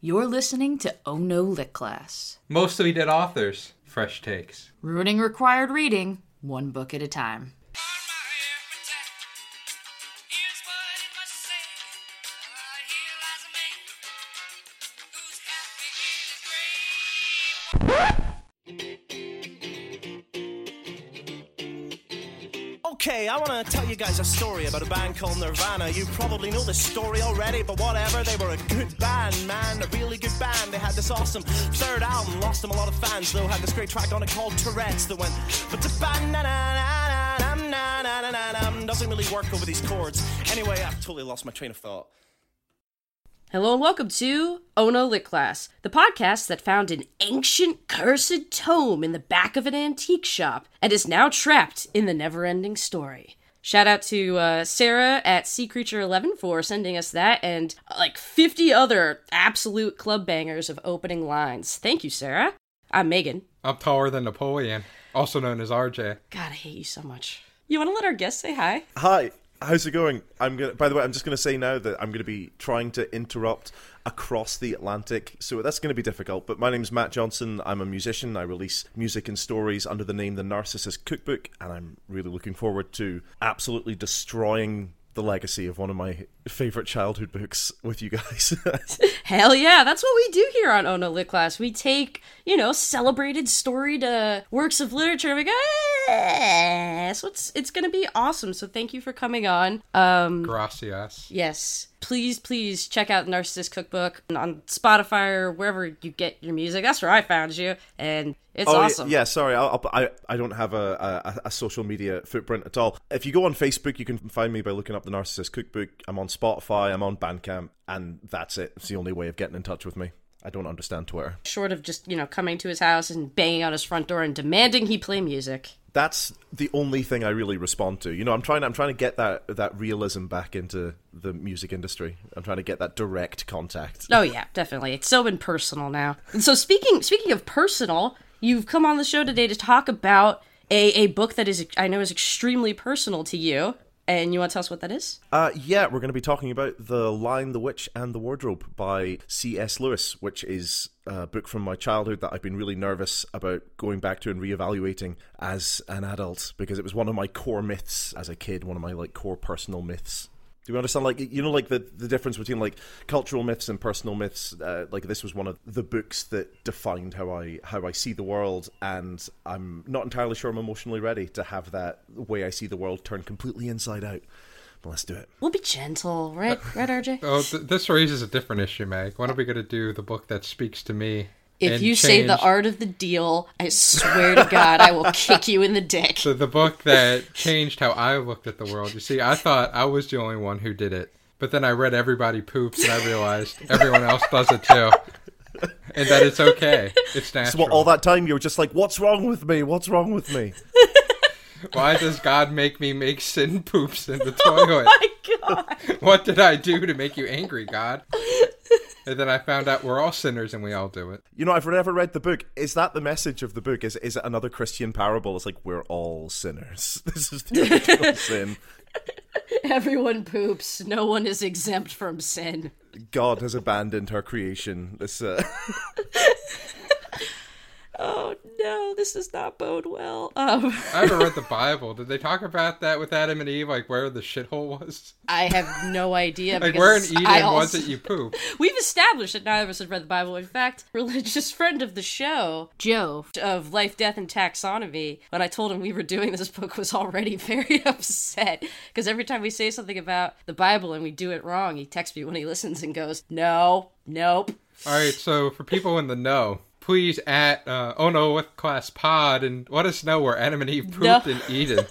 You're listening to Oh No Lit Class, Mostly dead authors. Fresh takes. ruining required reading one book at a time. Okay, I want to tell you guys a story about a band called Nirvana. You probably know this story already, but whatever. They were a good band, man, a really good band. They had this awesome third album, lost them a lot of fans, though. Had this great track on it called Tourette's that went, but the band na na na na na na na na na doesn't really work over these chords. Anyway, I've totally lost my train of thought. Hello and welcome to Ono Lit Class, the podcast that found an ancient cursed tome in the back of an antique shop and is now trapped in the never-ending story. Shout out to uh, Sarah at Sea Creature 11 for sending us that and uh, like 50 other absolute club bangers of opening lines. Thank you, Sarah. I'm Megan. I'm taller than Napoleon, also known as RJ. God, I hate you so much. You want to let our guests say hi? Hi, how's it going? I'm gonna. By the way, I'm just gonna say now that I'm gonna be trying to interrupt across the Atlantic, so that's gonna be difficult. But my name's Matt Johnson. I'm a musician. I release music and stories under the name The Narcissist Cookbook, and I'm really looking forward to absolutely destroying the legacy of one of my favorite childhood books with you guys. Hell yeah, that's what we do here on Ono Lit Class. We take, you know, celebrated storied uh, works of literature and we go, eh. so it's, it's gonna be awesome. So thank you for coming on. Um, Gracias. yes, please, please check out Narcissist Cookbook on Spotify or wherever you get your music. That's where I found you, and it's Oh, awesome. Yeah, sorry, I'll, I'll, I I don't have a, a a social media footprint at all. If you go on Facebook, you can find me by looking up the Narcissist Cookbook. I'm on Spotify. I'm on Bandcamp, and that's it. It's the only way of getting in touch with me. I don't understand Twitter. Short of just, you know, coming to his house and banging on his front door and demanding he play music. That's the only thing I really respond to. You know, I'm trying. I'm trying to get that that realism back into the music industry. I'm trying to get that direct contact. Oh yeah, definitely. It's so impersonal now. And so speaking speaking of personal, you've come on the show today to talk about a, a book that is I know is extremely personal to you. And you want to tell us what that is? Uh, yeah, we're going to be talking about The Lion, the Witch, and the Wardrobe by C.S. Lewis, which is a book from my childhood that I've been really nervous about going back to and reevaluating as an adult because it was one of my core myths as a kid, one of my like core personal myths. Do you understand? Like you know, like the the difference between like cultural myths and personal myths. Uh, like this was one of the books that defined how I how I see the world, and I'm not entirely sure I'm emotionally ready to have that way I see the world turn completely inside out. But let's do it. We'll be gentle, right? Right, RJ? Oh, th- this raises a different issue, Meg. When are we going to do the book that speaks to me? If and you say the art of the deal, I swear to God, I will kick you in the dick. So the book that changed how I looked at the world. You see, I thought I was the only one who did it, but then I read Everybody Poops and I realized everyone else does it too, and that it's okay. It's natural. So what, all that time you were just like, "What's wrong with me? What's wrong with me?" Why does God make me make sin poops in the toilet? My God. what did I do to make you angry, God? And then I found out we're all sinners and we all do it. You know, I've never read the book. Is that the message of the book? Is is it another Christian parable? It's like we're all sinners. This is the original sin. Everyone poops. No one is exempt from sin. God has abandoned her creation. This uh, Oh no, this does not bode well. Um, I haven't read the Bible. Did they talk about that with Adam and Eve, like where the shithole was? I have no idea. Like where in Eden I was also- it you poop? We've established that neither of us have read the Bible. In fact, religious friend of the show, Joe of Life, Death, and Taxonomy, when I told him we were doing this book, was already very upset because every time we say something about the Bible and we do it wrong, he texts me when he listens and goes, "No, nope." All right, so for people in the know, please at uh, Oh No With Class Pod and let us know where Adam and Eve pooped No. in Eden.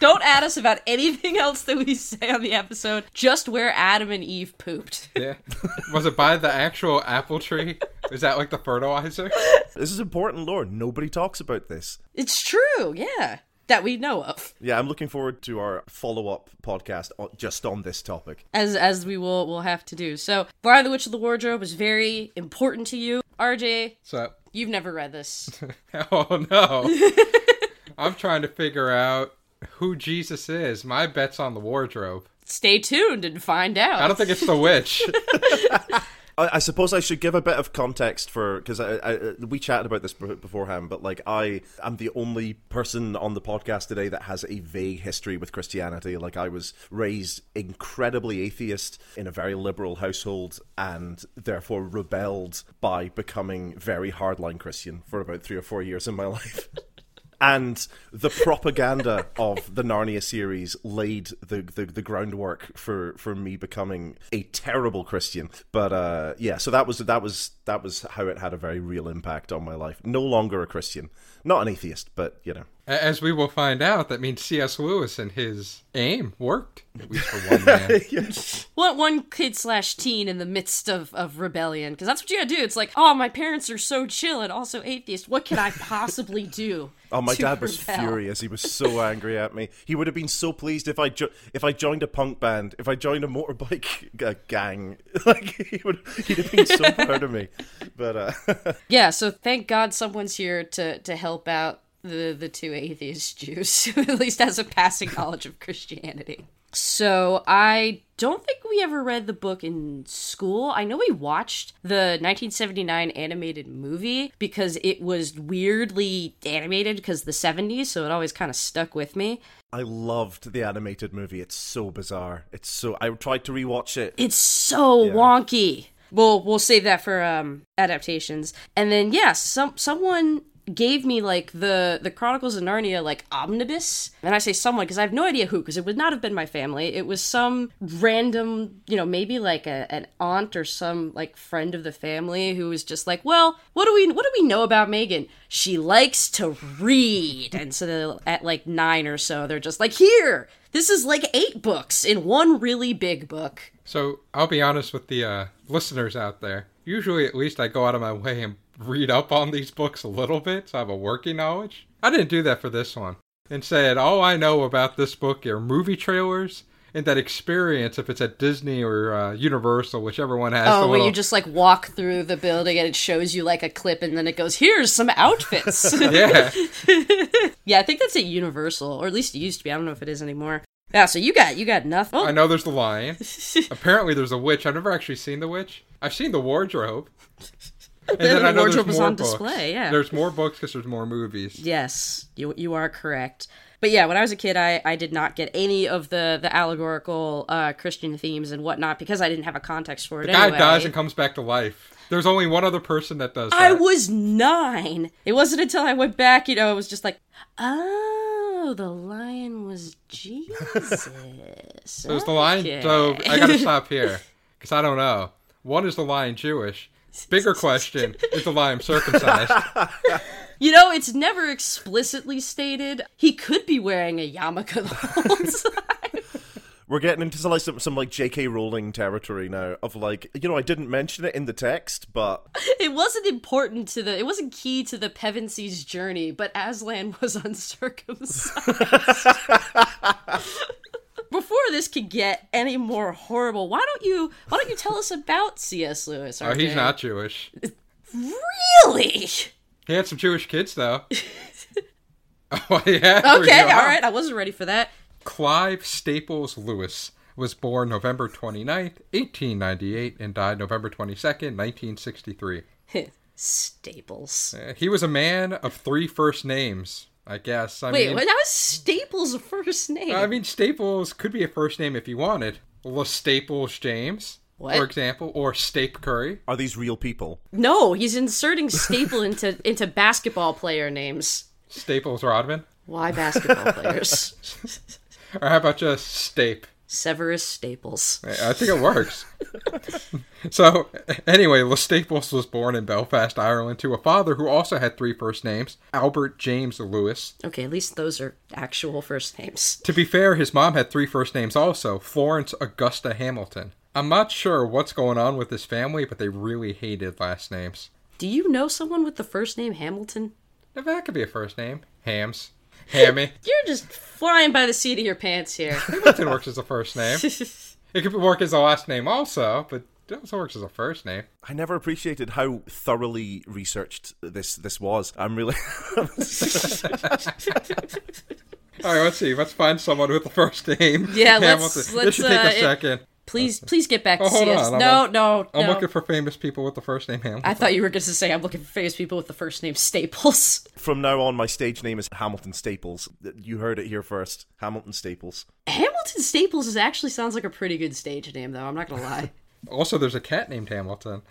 Don't add us about anything else that we say on the episode. Just where Adam and Eve pooped. Yeah, was it by the actual apple tree? Is that like the fertilizer? this is important lore. Nobody talks about this. It's true, yeah, that we know of. Yeah, I'm looking forward to our follow up podcast on, just on this topic. as as we will will have to do. So, Brian the Witch of the Wardrobe is very important to you. RJ, So, you've never read this. oh no, I'm trying to figure out who Jesus is. My bet's on the wardrobe. Stay tuned and find out. I don't think it's the witch. I, I suppose I should give a bit of context for because I, I, we chatted about this beforehand, but like I am the only person on the podcast today that has a vague history with Christianity. Like I was raised incredibly atheist in a very liberal household, and therefore rebelled by becoming very hardline Christian for about three or four years in my life. And the propaganda of the Narnia series laid the, the, the, groundwork for, for me becoming a terrible Christian. But uh, yeah, so that was that was that was how it had a very real impact on my life. No longer a Christian, not an atheist, but you know. As we will find out, that means C.S. Lewis and his aim worked, at least for one man. What one kid slash teen in the midst of, of rebellion? Because that's what you gotta do. It's like, oh, my parents are so chill and also atheist. What can I possibly do? Oh, my to dad was rebel? furious. He was so angry at me. He would have been so pleased if I jo- if I joined a punk band, if I joined a motorbike uh, gang. like he would, he'd have been so proud of me. But uh, Yeah, so thank God someone's here to to help out the the two atheist Jews, at least has a passing knowledge of Christianity. So I don't think we ever read the book in school. I know we watched the 1979 animated movie because it was weirdly animated because the 70s, so it always kind of stuck with me. I loved the animated movie. It's so bizarre. It's so. I tried to rewatch it. It's so Yeah. wonky. We'll we'll save that for um adaptations. And then yeah, some someone gave me like the the Chronicles of Narnia like omnibus. And I say someone because I have no idea who because it would not have been my family. It was some random, you know, maybe like a, an aunt or some like friend of the family who was just like, "Well, what do we what do we know about Megan? She likes to read." And so at like 9 or so, they're just like, "Here, this is like eight books in one really big book." So I'll be honest with the uh, listeners out there. Usually, at least, I go out of my way and read up on these books a little bit, so I have a working knowledge. I didn't do that for this one. Instead, all I know about this book are movie trailers and that experience if it's at Disney or uh, Universal, whichever one has Oh, the where little. you just like walk through the building and it shows you like a clip and then it goes, here's some outfits. Yeah, yeah, I think that's at Universal, or at least it used to be. I don't know if it is anymore. Yeah, so you got you got nothing. I Oh, know there's the lion. Apparently, there's a witch. I've never actually seen the witch. I've seen the wardrobe. And The I know wardrobe there's was more on books. display, yeah. There's more books because there's more movies. yes, you you are correct. But yeah, when I was a kid, I, I did not get any of the the allegorical uh, Christian themes and whatnot because I didn't have a context for it. The guy anyway. dies and comes back to life. There's only one other person that does that. I was nine. It wasn't until I went back, you know, it was just like, oh, the lion was Jesus. So is the lion? So I gotta stop here because I don't know. One is the lion Jewish. Bigger question: Is the lion circumcised? You know, it's never explicitly stated. He could be wearing a yarmulke the whole time. We're getting into some, like some, some like J.K. Rowling territory now of like you know I didn't mention it in the text, but it wasn't important to the. It wasn't key to the Pevensie's journey, but Aslan was uncircumcised. Before this could get any more horrible, why don't you? Why don't you tell us about C.S. Lewis? Oh, he's not Jewish. really. He had some Jewish kids though. oh yeah. Okay, all right. I wasn't ready for that. Clive Staples Lewis was born November 29th, 1898, and died November 22nd, 1963. Staples. Uh, He was a man of three first names, I guess. I Wait, mean, what? How is Staples first name? I mean, Staples could be a first name if you wanted. La Staples James, What? for example, or Stape Curry. are these real people? no, he's inserting staple into into basketball player names. Staples Rodman. Why basketball players? Or how about just Stape? Severus Staples. I think it works. so, anyway, La Staples was born in Belfast, Ireland, to a father who also had three first names Albert James Lewis. Okay, at least those are actual first names. To be fair, his mom had three first names also Florence Augusta Hamilton. I'm not sure what's going on with this family, but they really hated last names. Do you know someone with the first name Hamilton? Now, that could be a first name. Hams. Hammy. You're just flying by the seat of your pants here. Hamilton works as a first name. It could work as a last name also, but it also works as a first name. I never appreciated how thoroughly researched this this was. I'm really All right, let's see. Let's find someone with the first name. Yeah, let's- let's, This should take uh, a second. Please, please get back to Oh, hold CS. on, I'm no, no, I'm no. looking for famous people with the first name Hamilton. I thought you were going to say I'm looking for famous people with the first name Staples. From now on, my stage name is Hamilton Staples. You heard it here first. Hamilton Staples. Hamilton Staples is actually sounds like a pretty good stage name, though. I'm not gonna lie. Also, there's a cat named Hamilton.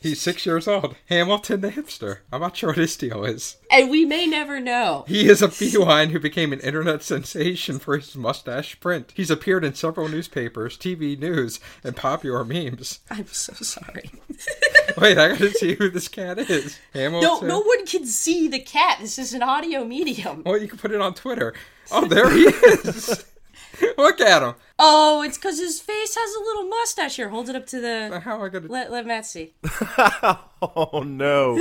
He's six years old. Hamilton the hipster. I'm not sure what his deal is. and we may never know. He is a feline who became an internet sensation for his mustache print. He's appeared in several newspapers, TV news, and popular memes. I'm so sorry. Wait, I gotta see who this cat is. Hamilton. No, no one can see the cat. This is an audio medium. Well, you can put it on Twitter. Oh, there he is. Look at him. Oh, it's because his face has a little mustache here. Hold it up to the. How am I gonna? Let, let Matt see. Oh no!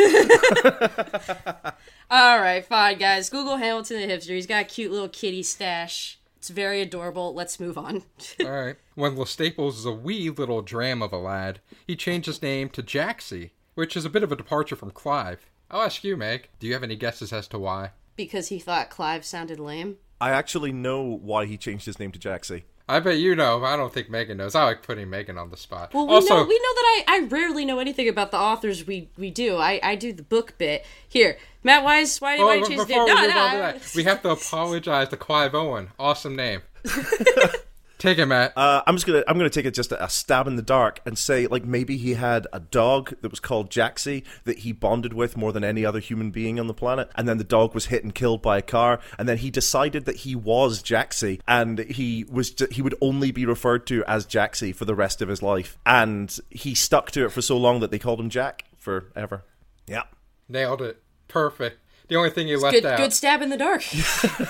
All right, fine, guys. Google Hamilton the hipster. He's got a cute little kitty stash. It's very adorable. Let's move on. All right. When Staples is a wee little dram of a lad, he changed his name to Jaxie, which is a bit of a departure from Clive. I'll ask you, Meg. Do you have any guesses as to why? because he thought Clive sounded lame. I actually know why he changed his name to Jaxie. I bet you know. I don't think Megan knows. I like putting Megan on the spot. Well, we also, know we know that I, I rarely know anything about the authors we, we do. I, I do the book bit. Here, Matt, why is why, Oh, why you change the name? we No, move no, that, we have to apologize to Clive Owen. Awesome name. Take it, Matt. Uh, I'm just gonna I'm gonna take it just a, a stab in the dark and say like maybe he had a dog that was called Jaxie that he bonded with more than any other human being on the planet, and then the dog was hit and killed by a car, and then he decided that he was Jaxie, and he was he would only be referred to as Jaxie for the rest of his life, and he stuck to it for so long that they called him Jack forever. Yeah. Nailed it. Perfect. The only thing you left good out. good stab in the dark.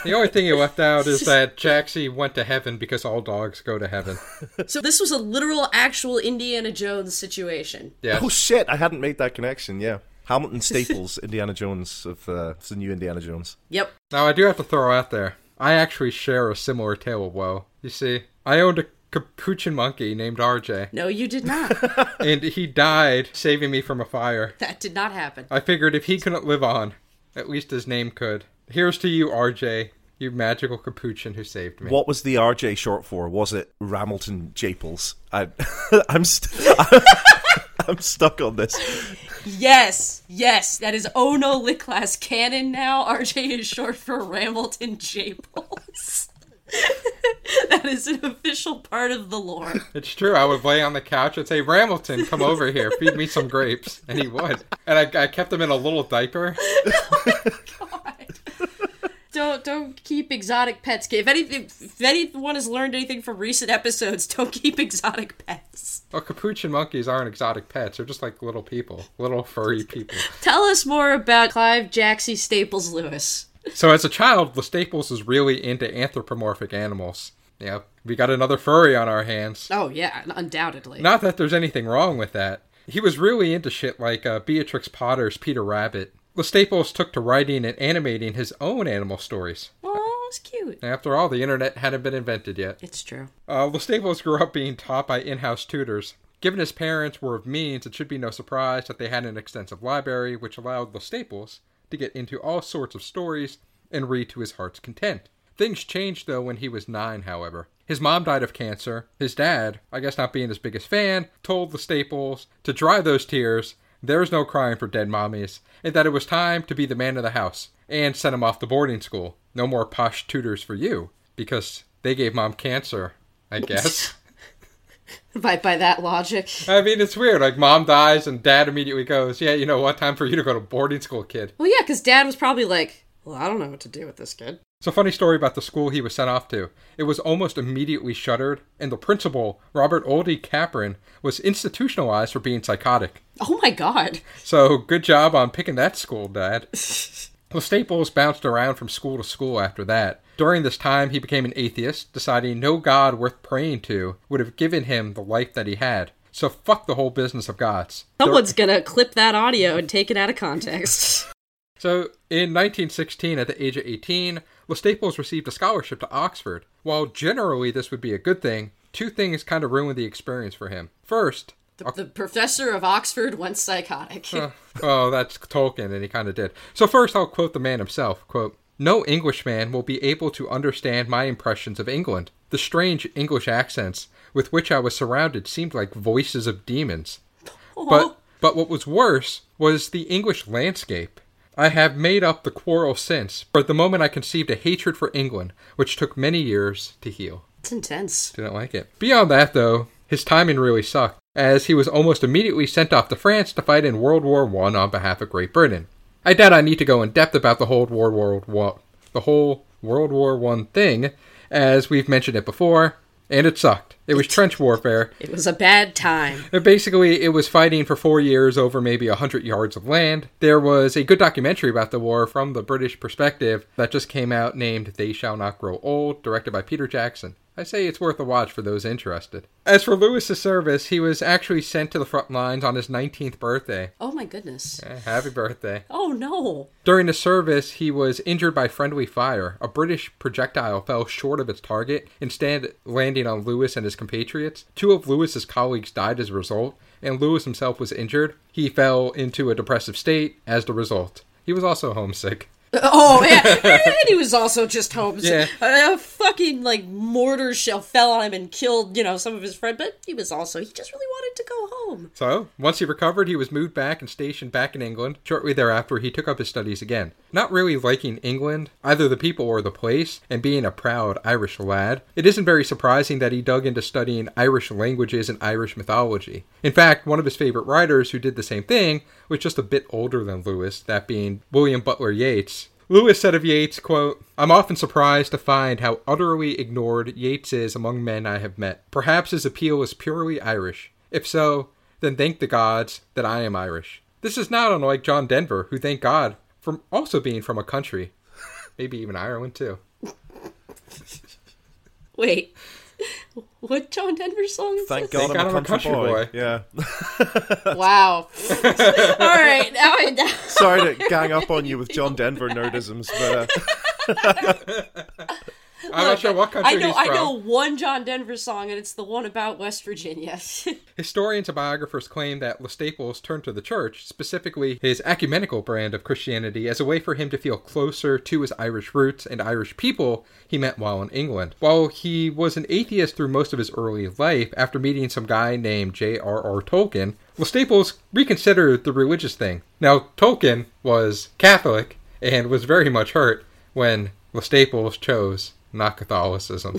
The only thing you left out is that Jaxie went to heaven because all dogs go to heaven. so this was a literal, actual Indiana Jones situation. Yes. Oh shit! I hadn't made that connection. Yeah. Hamilton Staples, Indiana Jones of uh, the new Indiana Jones. Yep. Now, I do have to throw out there, I actually share a similar tale of woe. You see, I owned a capuchin monkey named RJ, No, you did not. and he died saving me from a fire. that did not happen. I figured if he couldn't live on, at least his name could. Here's to you, RJ, you magical capuchin who saved me. What was the RJ short for? Was it Ramilton Japles? I, I'm st- I'm stuck on this. Yes, yes, that is Ono Lit Class canon now. RJ is short for Ramilton Japles. that is an official part of the lore. It's true. I would lay on the couch and say, Ramilton, come over here, feed me some grapes. And he would. And I, I kept him in a little diaper. Oh don't don't keep exotic pets. If any if anyone has learned anything from recent episodes, don't keep exotic pets. Well, capuchin monkeys aren't exotic pets. They're just like little people, little furry people. Tell us more about Clive Jaxie Staples Lewis. So as a child, the Staples was really into anthropomorphic animals. Yeah, we got another furry on our hands. Oh yeah, undoubtedly. Not that there's anything wrong with that. He was really into shit like uh, Beatrix Potter's Peter Rabbit. The Staples took to writing and animating his own animal stories. Oh, it's cute. After all, the internet hadn't been invented yet. It's true. Uh, Staples grew up being taught by in-house tutors. Given his parents were of means, it should be no surprise that they had an extensive library, which allowed the Staples to get into all sorts of stories and read to his heart's content. Things changed though when he was nine, however. His mom died of cancer. His dad, I guess not being his biggest fan, told the Staples to dry those tears. There's no crying for dead mommies, and that it was time to be the man of the house, and sent him off to boarding school. No more posh tutors for you, because they gave mom cancer, I guess. By by that logic. I mean, it's weird. Like, mom dies, and dad immediately goes, Yeah, you know what? Time for you to go to boarding school, kid. Well, yeah, because Dad was probably like, "Well, I don't know what to do with this kid." It's a funny story about the school he was sent off to. It was almost immediately shuttered, and the principal, Robert Oldie Capron, was institutionalized for being psychotic. Oh my God. So, good job on picking that school, Dad. The Staples bounced around from school to school after that. During this time, he became an atheist, deciding no god worth praying to would have given him the life that he had. So, fuck the whole business of gods. Someone's gonna clip that audio and take it out of context. So, in 1916, at the age of 18, Staples received a scholarship to Oxford. While generally this would be a good thing, two things kind of ruined the experience for him. First, The, the professor of Oxford went psychotic. oh, that's Tolkien, and he kind of did. So first, I'll quote the man himself. Quote, No Englishman will be able to understand my impressions of England. The strange English accents with which I was surrounded seemed like voices of demons. But but what was worse was the English landscape. I have made up the quarrel since, but at the moment I conceived a hatred for England, which took many years to heal. It's intense. Didn't like it. Beyond that, though, his timing really sucked, as he was almost immediately sent off to France to fight in World War One on behalf of Great Britain. I doubt I need to go in depth about the whole World War War, the whole World War One thing, as we've mentioned it before, and it sucked. It was trench warfare. It was a bad time. Basically, it was fighting for four years over maybe a hundred yards of land. There was a good documentary about the war from the British perspective that just came out named They Shall Not Grow Old, directed by Peter Jackson. I say it's worth a watch for those interested. As for Lewis's service, he was actually sent to the front lines on his 19th birthday. Oh my goodness. Eh, happy birthday. Oh no. During the service, he was injured by friendly fire. A British projectile fell short of its target, instead landing on Lewis and his compatriots. Two of Lewis's colleagues died as a result, and Lewis himself was injured. He fell into a depressive state as the result. He was also homesick. Oh yeah, and he was also just home. Yeah. A fucking like mortar shell fell on him and killed you know some of his friends, but he was also he just really wanted to go home. So, once he recovered, he was moved back and stationed back in England. Shortly thereafter, he took up his studies again. Not really liking England, either the people or the place, and being a proud Irish lad, it isn't very surprising that he dug into studying Irish languages and Irish mythology. In fact, one of his favorite writers who did the same thing was just a bit older than Lewis, that being William Butler Yeats. Lewis said of Yeats, quote, I'm often surprised to find how utterly ignored Yeats is among men I have met. Perhaps his appeal is purely Irish. If so, then thank the gods that I am Irish. This is not unlike John Denver, who thanked God for also being from a country. Maybe even Ireland, too. Wait, what John Denver song is Thank this? God God I'm a country, boy. boy. Yeah. Wow. All right, now I now. Sorry to gang up on you with John Denver nerdisms, but uh, I'm not sure what country I know I know one John Denver song, and it's the one about West Virginia. Historians and biographers claim that Lestaples turned to the church, specifically his ecumenical brand of Christianity, as a way for him to feel closer to his Irish roots and Irish people he met while in England. While he was an atheist through most of his early life, after meeting some guy named J.R.R. Tolkien, Lestaples reconsidered the religious thing. Now, Tolkien was Catholic and was very much hurt when Lestaples chose not Catholicism.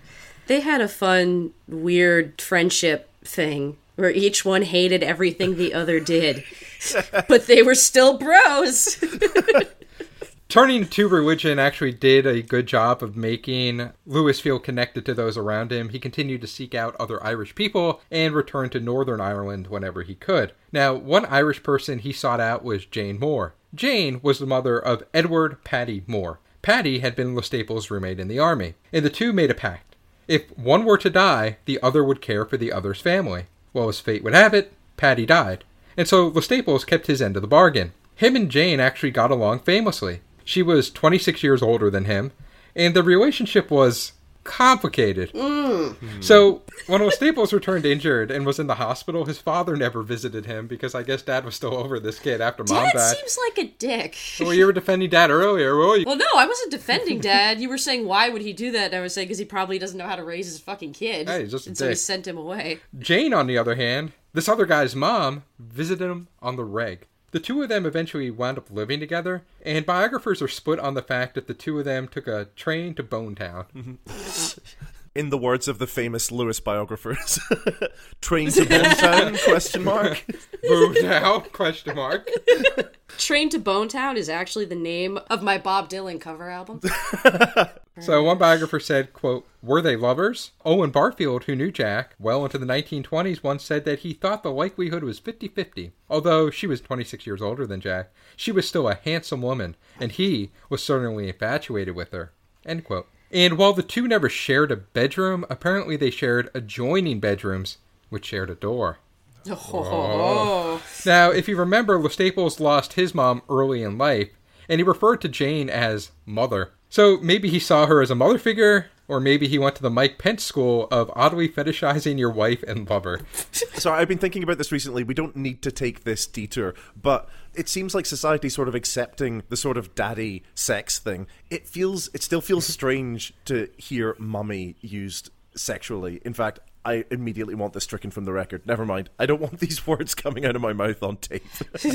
they had a fun, weird friendship thing where each one hated everything the other did, but they were still bros. turning to religion actually did a good job of making Lewis feel connected to those around him. He continued to seek out other Irish people and returned to Northern Ireland whenever he could. Now, one Irish person he sought out was Jane Moore. Jane was the mother of Edward Paddy Moore. Paddy had been Lestaples' roommate in the army, and the two made a pact. If one were to die, the other would care for the other's family. Well, as fate would have it, Paddy died, and so Lestaples kept his end of the bargain. Him and Jane actually got along famously. She was 26 years older than him, and the relationship was complicated. Mm. So, when Staples returned injured and was in the hospital, his father never visited him because I guess dad was still over this kid after mom Dad died. seems like a dick. Well, you were defending dad earlier. Well, you Well, no, I wasn't defending Dad. You were saying why would he do that? And I was saying because he probably doesn't know how to raise his fucking kid, Hey, just and so he sent him away. Jane, on the other hand, this other guy's mom, visited him on the reg. The two of them eventually wound up living together, and biographers are split on the fact that the two of them took a train to Bonetown. in the words of the famous Lewis biographers, "Train to Bonetown?" Question mark. Bonetown? Question mark. Train to Bonetown is actually the name of my Bob Dylan cover album. So one biographer said, quote, Were they lovers? Owen Barfield, who knew Jack well into the 1920s, once said that he thought the likelihood was 50-50. Although she was 26 years older than Jack, she was still a handsome woman, and he was certainly infatuated with her. End quote. And while the two never shared a bedroom, apparently they shared adjoining bedrooms, which shared a door. Oh. Now, if you remember, Lestaples lost his mom early in life, and he referred to Jane as mother. So maybe he saw her as a mother figure, or maybe he went to the Mike Pence school of oddly fetishizing your wife and lover. so I've been thinking about this recently. We don't need to take this detour, but it seems like society sort of accepting the sort of daddy sex thing. It feels, it still feels strange to hear mummy used sexually. In fact, I immediately want this stricken from the record. Never mind. I don't want these words coming out of my mouth on tape.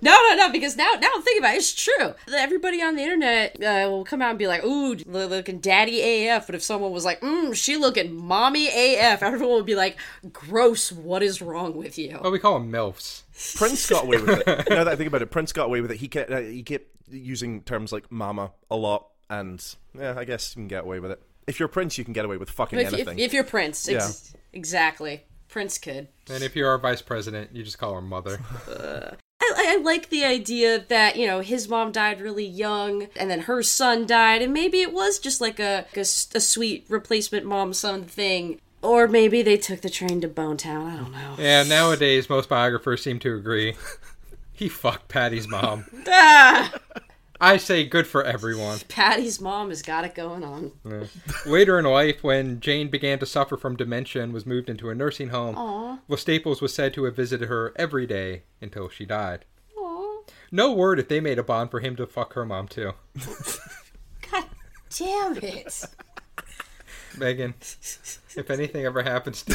No, no, no, because now, now I'm thinking about it, it's true. Everybody on the internet uh, will come out and be like, ooh, lo- looking daddy AF. But if someone was like, mm, she looking mommy AF, everyone would be like, gross, what is wrong with you? Well, we call them MILFs. Prince got away with it. Now that I think about it, Prince got away with it. He kept, uh, he kept using terms like mama a lot, and yeah, I guess you can get away with it. If you're Prince, you can get away with fucking if, if, anything. if you're Prince, ex- exactly. Prince could. And if you're our vice president, you just call her mother. I, I I like the idea that you know his mom died really young, and then her son died, and maybe it was just like a a sweet replacement mom son thing, or maybe they took the train to Bone Town. I don't know. Yeah, nowadays most biographers seem to agree. He fucked Patty's mom. Ah, I say good for everyone. Patty's mom has got it going on. Later in life, when Jane began to suffer from dementia and was moved into a nursing home, Aw, Well, Staples was said to have visited her every day until she died. aw. No word if they made a bond for him to fuck her mom too. God damn it! Megan, if anything ever happens to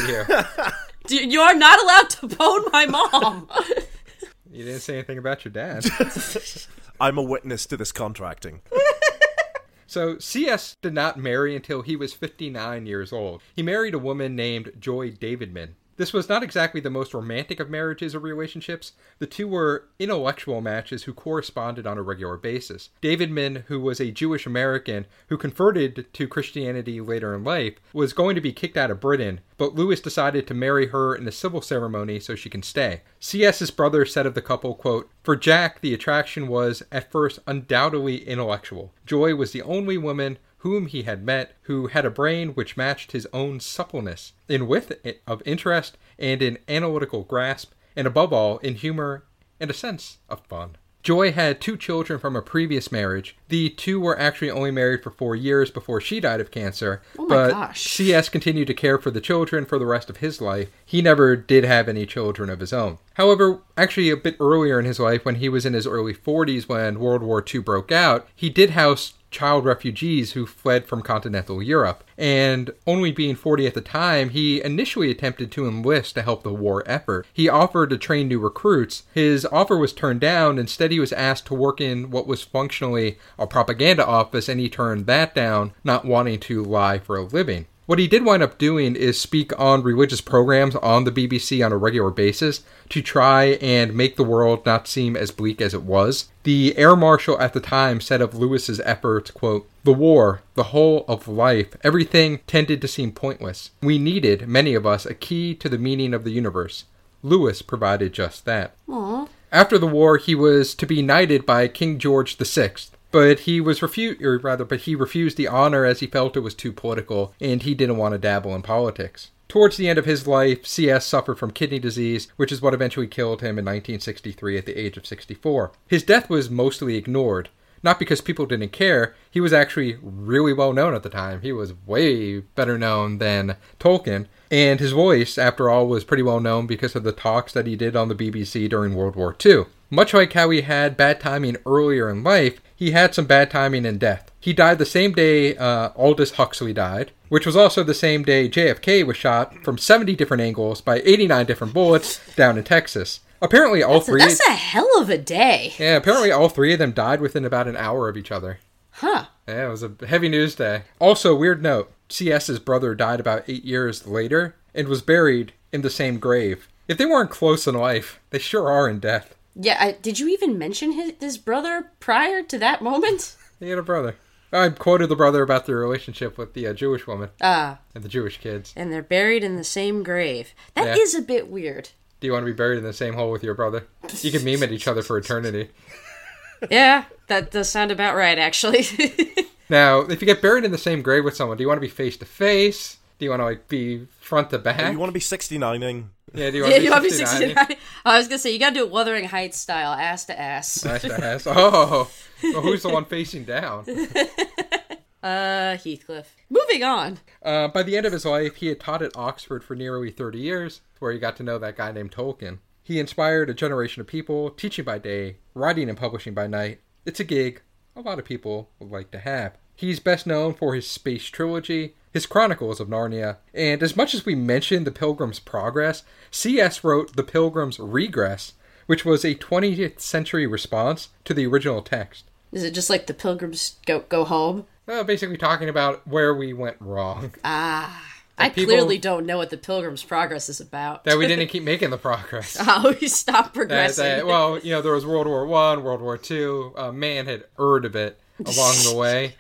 you, You are not allowed to bone my mom. you didn't say anything about your dad. I'm a witness to this contracting. So C.S. did not marry until he was 59 years old. He married a woman named Joy Davidman. This was not exactly the most romantic of marriages or relationships. The two were intellectual matches who corresponded on a regular basis. Davidman, who was a Jewish American who converted to Christianity later in life, was going to be kicked out of Britain, but Lewis decided to marry her in a civil ceremony so she can stay. C.S.'s brother said of the couple, quote, For Jack, the attraction was at first undoubtedly intellectual. Joy was the only woman whom he had met who had a brain which matched his own suppleness in width of interest and in analytical grasp, and above all, in humor and a sense of fun. Joy had two children from a previous marriage. The two were actually only married for four years before she died of cancer. Oh my but gosh. C.S. continued to care for the children for the rest of his life. He never did have any children of his own. However, actually, a bit earlier in his life, when he was in his early 40s when World War II broke out, he did house child refugees who fled from continental Europe. And only being 40 at the time, he initially attempted to enlist to help the war effort. He offered to train new recruits. His offer was turned down. Instead, he was asked to work in what was functionally a propaganda office, and he turned that down, not wanting to lie for a living. What he did wind up doing is speak on religious programs on the BBC on a regular basis to try and make the world not seem as bleak as it was. The air marshal at the time said of Lewis's efforts, quote, "The war, the whole of life, everything tended to seem pointless. We needed, many of us, a key to the meaning of the universe. Lewis provided just that." Aw. After the war, he was to be knighted by King George VI, but he was refused, or rather, but he refused the honor as he felt it was too political, and he didn't want to dabble in politics. Towards the end of his life, C.S. suffered from kidney disease, which is what eventually killed him in 1963 at the age of 64. His death was mostly ignored. Not because people didn't care, he was actually really well known at the time. He was way better known than Tolkien, and his voice, after all, was pretty well known because of the talks that he did on the BBC during World War II. Much like how he had bad timing earlier in life, he had some bad timing in death. He died the same day uh, Aldous Huxley died, which was also the same day JFK was shot from 70 different angles by 89 different bullets down in Texas. Apparently, all So three. that's a hell of a day. Yeah, apparently all three of them died within about an hour of each other. Huh. Yeah, it was a heavy news day. Also, weird note CS's brother died about eight years later and was buried in the same grave. If they weren't close in life, they sure are in death. Yeah, I, did you even mention his, his brother prior to that moment? He had a brother. I quoted the brother about their relationship with the uh, Jewish woman Ah, and the Jewish kids. and they're buried in the same grave. That Yeah. is a bit weird. Do you want to be buried in the same hole with your brother? You can meme at each other for eternity. Yeah, that does sound about right, actually. Now, if you get buried in the same grave with someone, do you want to be face to face? Do you want to like be front to back? You want to be 69ing? yeah, do you want yeah, to be want 69? 69? I was gonna say you gotta do it Wuthering Heights style, ass to ass. Nice to ask. Oh, well, who's the one facing down? Uh, Heathcliff. Moving on. Uh, by the end of his life, he had taught at Oxford for nearly 30 years, where he got to know that guy named Tolkien. He inspired a generation of people, teaching by day, writing and publishing by night. It's a gig a lot of people would like to have. He's best known for his space trilogy, his Chronicles of Narnia, and as much as we mentioned The Pilgrim's Progress, C.S. wrote The Pilgrim's Regress, which was a 20th century response to the original text. Is it just like the pilgrims go go home? Uh, basically, talking about where we went wrong. Ah. I clearly don't know what the Pilgrim's Progress is about. that we didn't keep making the progress. oh, we stopped That- progressing. that- well, you know, there was World War One, World War Two. Uh, man had erred a bit along the way.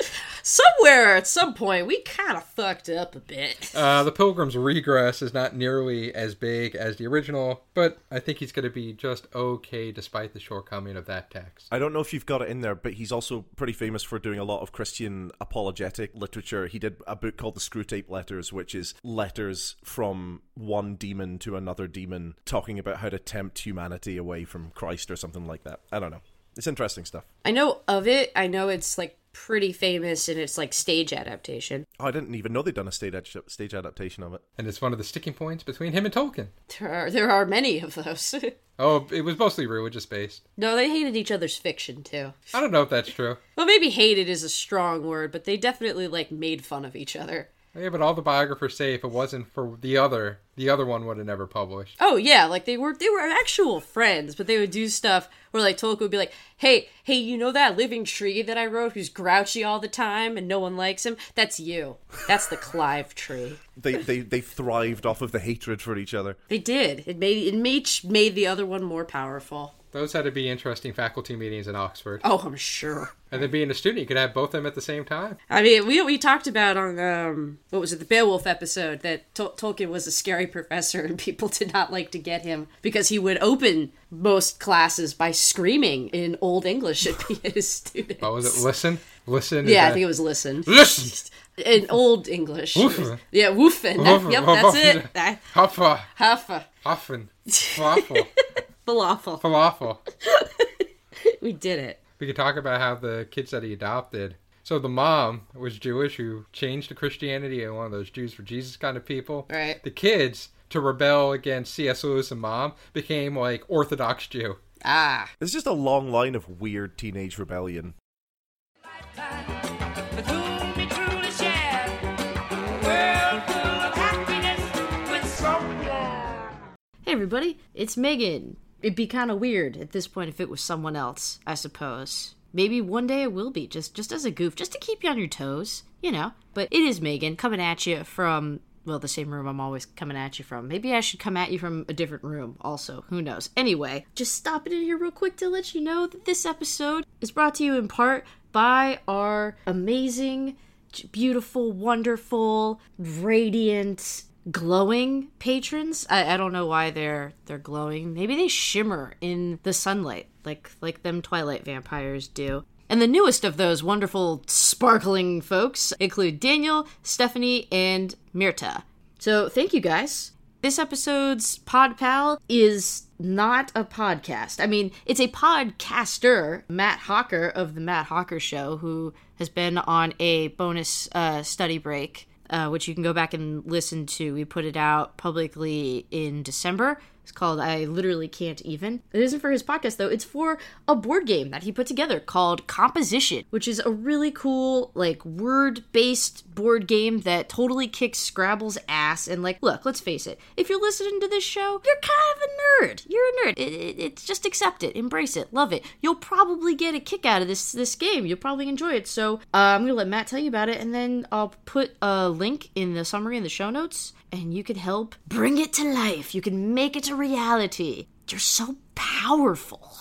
Somewhere at some point, we kind of fucked up a bit. Uh, the Pilgrim's Regress is not nearly as big as the original, but I think he's going to be just okay despite the shortcoming of that text. I don't know if you've got it in there, but he's also pretty famous for doing a lot of Christian apologetic literature. He did a book called The Screwtape Letters, which is letters from one demon to another demon, talking about how to tempt humanity away from Christ or something like that. I don't know. It's interesting stuff. I know of it. I know it's like pretty famous in its like stage adaptation. Oh, I didn't even know they'd done a stage ad- stage adaptation of it. And it's one of the sticking points between him and Tolkien. There are there are many of those. Oh, it was mostly religious based. no, they hated each other's fiction too. I don't know if that's true. Well, maybe hated is a strong word, but they definitely like made fun of each other. Yeah, but all the biographers say if it wasn't for the other, the other one would have never published. Oh yeah, like they were they were actual friends, but they would do stuff where like Tolkien would be like, "Hey, hey, you know that living tree that I wrote who's grouchy all the time and no one likes him? That's you. That's the Clive tree." They they they thrived off of the hatred for each other. They did. It made it made made the other one more powerful. Those had to be interesting faculty meetings in Oxford. Oh, I'm sure. And then being a student, you could have both of them at the same time. I mean, we we talked about on um what was it the Beowulf episode that Tol- Tolkien was a scary professor and people did not like to get him because he would open most classes by screaming in Old English at his students. What was it? Listen, listen. Yeah, I think it was listen. Listen. In Old English. Woofen. Yeah, woofen. That- yep, that's it. That- Huffa, Huffa. huffin, falafel, Falafel. falafel. We did it. We could talk about how the kids that he adopted. So the mom was Jewish, who changed to Christianity and one of those Jews for Jesus kind of people. Right. The kids to rebel against C.S. Lewis and mom became like Orthodox Jew. Ah. There's just a long line of weird teenage rebellion. with whom we truly share a world full of happiness with someone. Hey everybody, it's Megan. It'd be kind of weird at this point if it was someone else, I suppose. Maybe one day it will be, just just as a goof, just to keep you on your toes, you know. But it is Megan coming at you from well, the same room I'm always coming at you from. Maybe I should come at you from a different room also. Who knows? Anyway, just stopping in here real quick to let you know that this episode is brought to you in part by our amazing, beautiful, wonderful, radiant, glowing patrons. I, I don't know why they're they're glowing. Maybe they shimmer in the sunlight like like them Twilight vampires do. And the newest of those wonderful sparkling folks include Daniel, Stephanie, and Mirta. So thank you guys. This episode's Pod Pal is not a podcast. I mean, it's a podcaster, Matt Hawker of the Matt Hawker Show, who has been on a bonus uh, study break, uh, which you can go back and listen to. We put it out publicly in December. It's called I Literally Can't Even. It isn't for his podcast, though. It's for a board game that he put together called Composition, which is a really cool, like, word based board game that totally kicks Scrabble's ass. And, like, look, let's face it, if you're listening to this show, you're kind of a nerd. You're a nerd. It, it, it's just accept it, embrace it, love it. You'll probably get a kick out of this this game. You'll probably enjoy it. So uh, I'm gonna let Matt tell you about it, and then I'll put a link in the summary in the show notes, and you can help bring it to life. You can make it a reality. You're so powerful.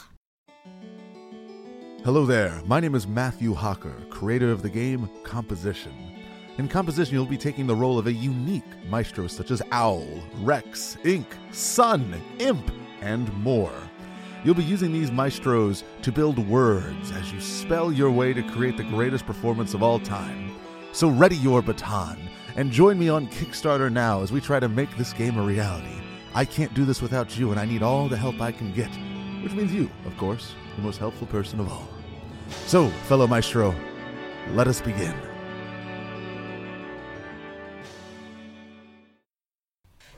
Hello there, my name is Matthew Hawker, creator of the game Composition. In Composition, you'll be taking the role of a unique maestro such as Owl, Rex, Ink, Sun, Imp, and more. You'll be using these maestros to build words as you spell your way to create the greatest performance of all time. So ready your baton and join me on Kickstarter now as we try to make this game a reality. I can't do this without you, and I need all the help I can get, which means you, of course, the most helpful person of all. So, fellow maestro, let us begin.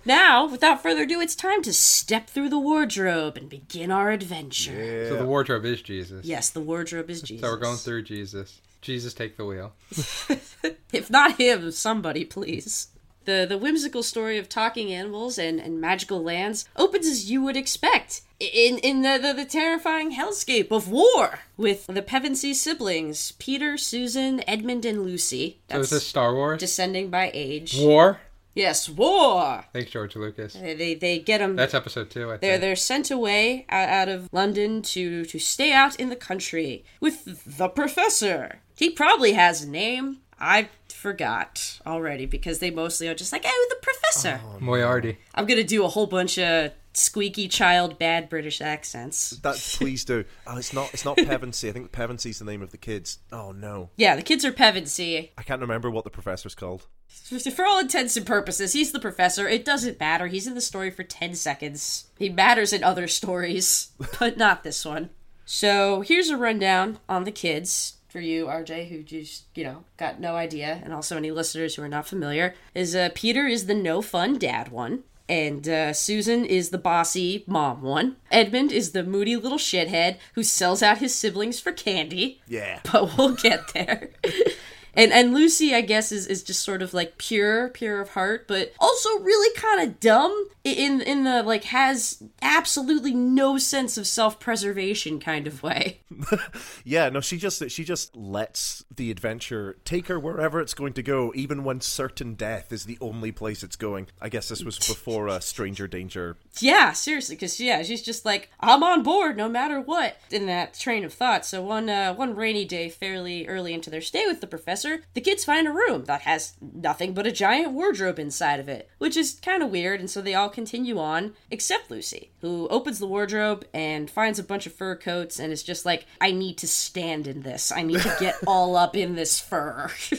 Now, without further ado, it's time to step through the wardrobe and begin our adventure. So the wardrobe is Jesus. Yes, the wardrobe is Jesus. So we're going through Jesus. Jesus, take the wheel. If not him, somebody, please. The, the whimsical story of talking animals and, and magical lands opens as you would expect in, in the, the, the terrifying hellscape of war with the Pevensie siblings Peter, Susan, Edmund, and Lucy. So is That's this Star Wars? descending by age. War? Yes, war! Thanks, George Lucas. They, they, they get them. That's episode two, I They're think. they're sent away out, out of London to to stay out in the country with the professor. He probably has a name. I forgot already because they mostly are just like, oh, the professor. Oh, Moriarty. I'm gonna do a whole bunch of squeaky child bad British accents. That please do. Oh, it's not. It's not Pevensie. I think Pevensie's the name of the kids. Oh no, Yeah, the kids are Pevensie. I can't remember what the professor's called. For all intents and purposes, he's the professor. It doesn't matter. He's in the story for 10 seconds. He matters in other stories, but not this one. So here's a rundown on the kids for you, RJ, who just, you know, got no idea, and also any listeners who are not familiar. Is uh, Peter is the no fun dad one. And uh, Susan is the bossy mom one. Edmund is the moody little shithead who sells out his siblings for candy Yeah. but we'll get there. And and Lucy, I guess, is, is just sort of like pure, pure of heart, but also really kind of dumb in in the like has absolutely no sense of self preservation kind of way. Yeah, no, she just she just lets the adventure take her wherever it's going to go, even when certain death is the only place it's going. I guess this was before uh, Stranger Danger. Yeah, seriously, because yeah, she's just like I'm on board no matter what in that train of thought. So one uh, one rainy day, fairly early into their stay with the professor, the kids find a room that has nothing but a giant wardrobe inside of it, which is kind of weird. And so they all continue on, except Lucy, who opens the wardrobe and finds a bunch of fur coats and is just like, I need to stand in this. I need to get all up in this fur.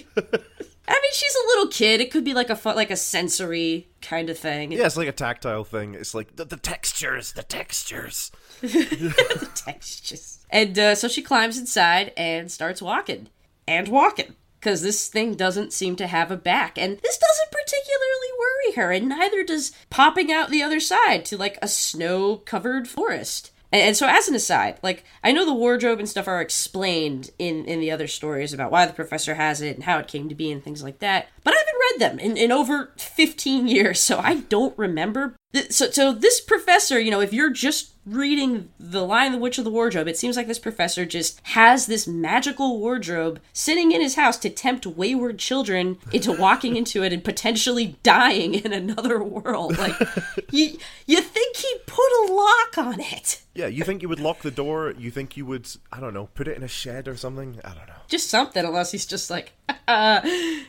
I mean, she's a little kid. It could be like a like a sensory kind of thing. Yeah, it's like a tactile thing. It's like the, the textures, the textures. textures. And uh, so she climbs inside and starts walking. And walking. Because this thing doesn't seem to have a back. And this doesn't particularly worry her. And neither does popping out the other side to like a snow covered forest. And, so, as an aside, like I know the wardrobe and stuff are explained in in the other stories about why the professor has it and how it came to be and things like that, but I haven't read them in, in over fifteen years, so I don't remember. So, so this professor, you know, if you're just reading the Lion, the Witch of the Wardrobe, it seems like this professor just has this magical wardrobe sitting in his house to tempt wayward children into walking into it and potentially dying in another world. Like, you you think he put a lock on it? Yeah, you think you would lock the door? You think you would, I don't know, put it in a shed or something? I don't know. Just something, unless he's just like, uh,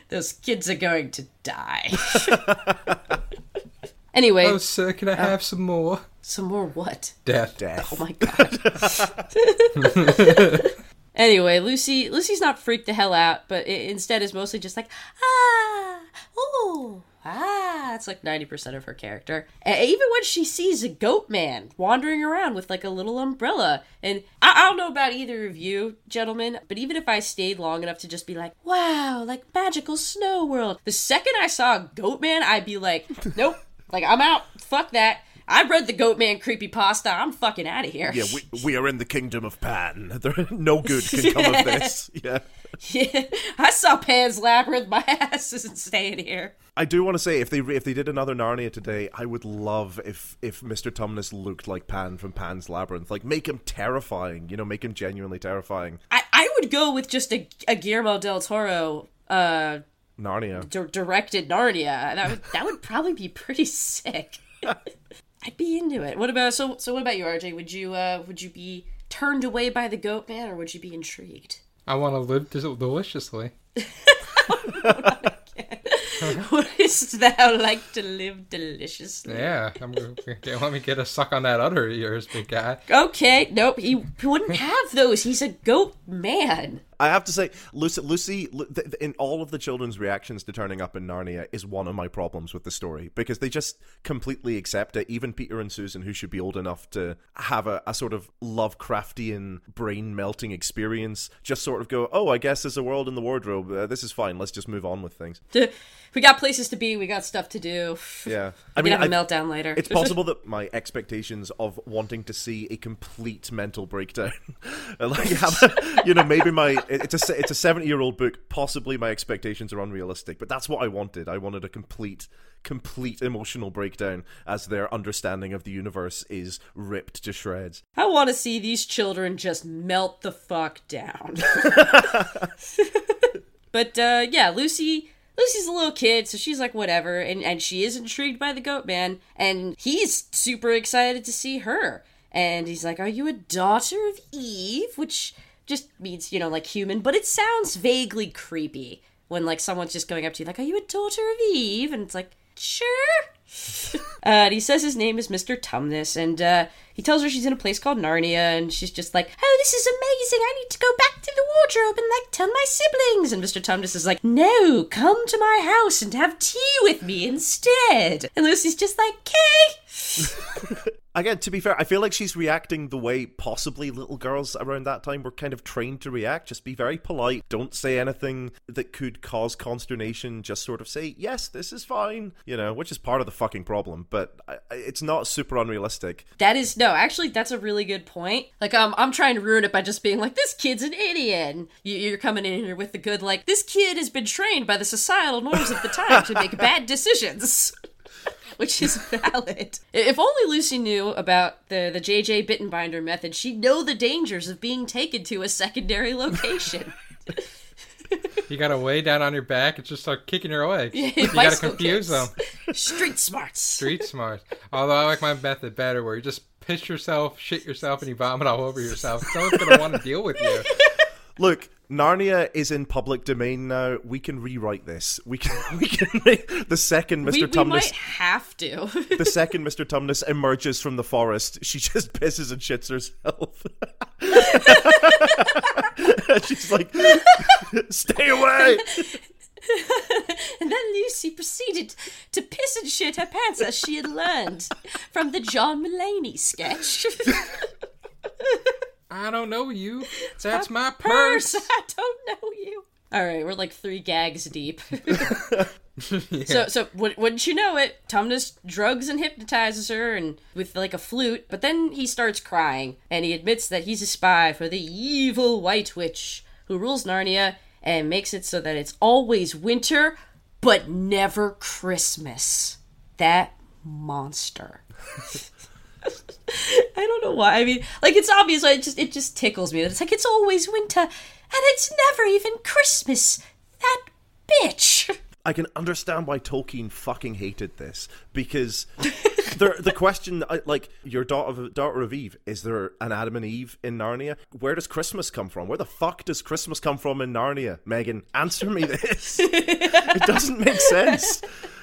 those kids are going to die. anyway, Oh, sir, can I have some more? Some more what? Death. Death. Oh my god. anyway, Lucy Lucy's not freaked the hell out, but i instead is mostly just like, ah, ooh, ah. It's like 90% of her character. And even when she sees a goat man wandering around with like a little umbrella. And I, I don't know about either of you, gentlemen, but even if I stayed long enough to just be like, wow, like magical snow world, the second I saw a goat man, I'd be like, nope, like I'm out. Fuck that. I read the Goat Man creepypasta. I'm fucking out of here. Yeah, we, we are in the kingdom of Pan. There, no good can come of this. Yeah. Yeah, I saw Pan's Labyrinth. My ass isn't staying here. I do want to say if they if they did another Narnia today, I would love if if Mr. Tumnus looked like Pan from Pan's Labyrinth. Like make him terrifying, you know, make him genuinely terrifying. I, I would go with just a, a Guillermo del Toro uh, Narnia. di- directed Narnia. That would that would probably be pretty sick. I'd be into it. What about so so? What about you, RJ? Would you uh would you be turned away by the Goat Man, or would you be intrigued? I want to live del- deliciously. Wouldst thou like to live deliciously? Yeah, I'm let me get a suck on that udder of yours, big guy. Okay, nope. He, he wouldn't have those. He's a goat man. I have to say, Lucy, Lucy, Lu- th- th- in all of the children's reactions to turning up in Narnia is one of my problems with the story because they just completely accept it. Even Peter and Susan, who should be old enough to have a, a sort of Lovecraftian brain melting experience, just sort of go, "Oh, I guess there's a world in the wardrobe. Uh, this is fine. Let's just move on with things." we got places to be. We got stuff to do. Yeah, I mean, have a I- meltdown later. It's possible that my expectations of wanting to see a complete mental breakdown, like a- you know, maybe my it's a it's a seventy year old book. Possibly my expectations are unrealistic, but that's what I wanted. I wanted a complete, complete emotional breakdown as their understanding of the universe is ripped to shreds. I want to see these children just melt the fuck down. but uh, yeah, Lucy. Lucy's a little kid, so she's like, whatever, and, and she is intrigued by the goat man, and he's super excited to see her. And he's like, Are you a daughter of Eve? Which just means, you know, like human, but it sounds vaguely creepy when like someone's just going up to you, like, Are you a daughter of Eve? And it's like, Sure. Uh, and he says his name is Mr. Tumnus, and uh, he tells her she's in a place called Narnia, and she's just like, "Oh, this is amazing! I need to go back to the wardrobe and like tell my siblings." And Mr. Tumnus is like, "No, come to my house and have tea with me instead." And Lucy's just like, "Okay." Again, to be fair, I feel like she's reacting the way possibly little girls around that time were kind of trained to react. Just be very polite. Don't say anything that could cause consternation. Just sort of say, yes, this is fine, you know, which is part of the fucking problem. But it's not super unrealistic. That is no, actually, that's a really good point. Like, um, I'm trying to ruin it by just being like, "This kid's an idiot." And you, you're coming in here with the good, like, "This kid has been trained by the societal norms of the time to make bad decisions." Which is valid. If only Lucy knew about the the JJ Bittenbinder method, she'd know the dangers of being taken to a secondary location. You gotta lay down on your back and just start kicking your legs. you gotta confuse kicks. them. Street smarts. Street smarts. Although I like my method better, where you just piss yourself, shit yourself, and you vomit all over yourself. Someone's gonna want to deal with you. Look, Narnia is in public domain now. We can rewrite this. We can. We can make the second Mr. We, we Tumnus. might have to. the second Mr. Tumnus emerges from the forest, she just pisses and shits herself. She's like, "Stay away!" And then Lucy proceeded to piss and shit her pants as she had learned from the John Mulaney sketch. I don't know you. That's my purse. I don't know you. All right, we're like three gags deep. So, so wou- wouldn't you know it? Tumnus drugs and hypnotizes her, and with like a flute. But then he starts crying, and he admits that he's a spy for the evil White Witch who rules Narnia and makes it so that it's always winter, but never Christmas. That monster. I don't know why. I mean, like it's obvious. It just it just tickles me. It's like it's always winter, and it's never even Christmas. That bitch. I can understand why Tolkien fucking hated this because the the question, like your daughter of, daughter of Eve, is there an Adam and Eve in Narnia? Where does Christmas come from? Where the fuck does Christmas come from in Narnia? Megan, answer me this. it doesn't make sense.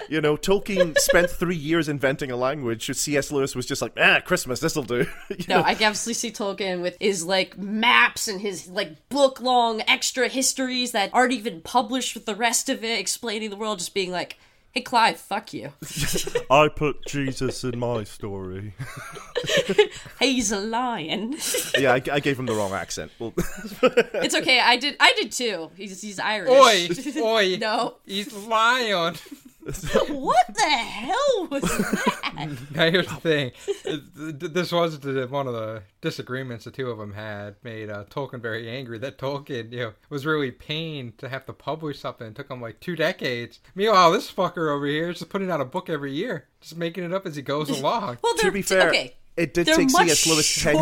You know, Tolkien spent three years inventing a language. C.S. Lewis was just like, ah, Christmas, this'll do. You No, know? I can absolutely see Tolkien with his like maps and his like book long extra histories that aren't even published with the rest of it, explaining the world, just being like, "Hey, Clive, fuck you. I put Jesus in my story. He's a lion." yeah, I, I gave him the wrong accent. Well, it's okay. I did. I did too. He's he's Irish. Oi, oi. no. He's lying. What the hell was that? Now here's the thing. Th- th- This was one of the disagreements the two of them had. Made uh, Tolkien very angry. That Tolkien, you know, was really pained to have to publish something. It took him like two decades. Meanwhile, this fucker over here is just putting out a book every year, just making it up as he goes along. Well, to be fair, okay. It did They're take C.S. Lewis ten.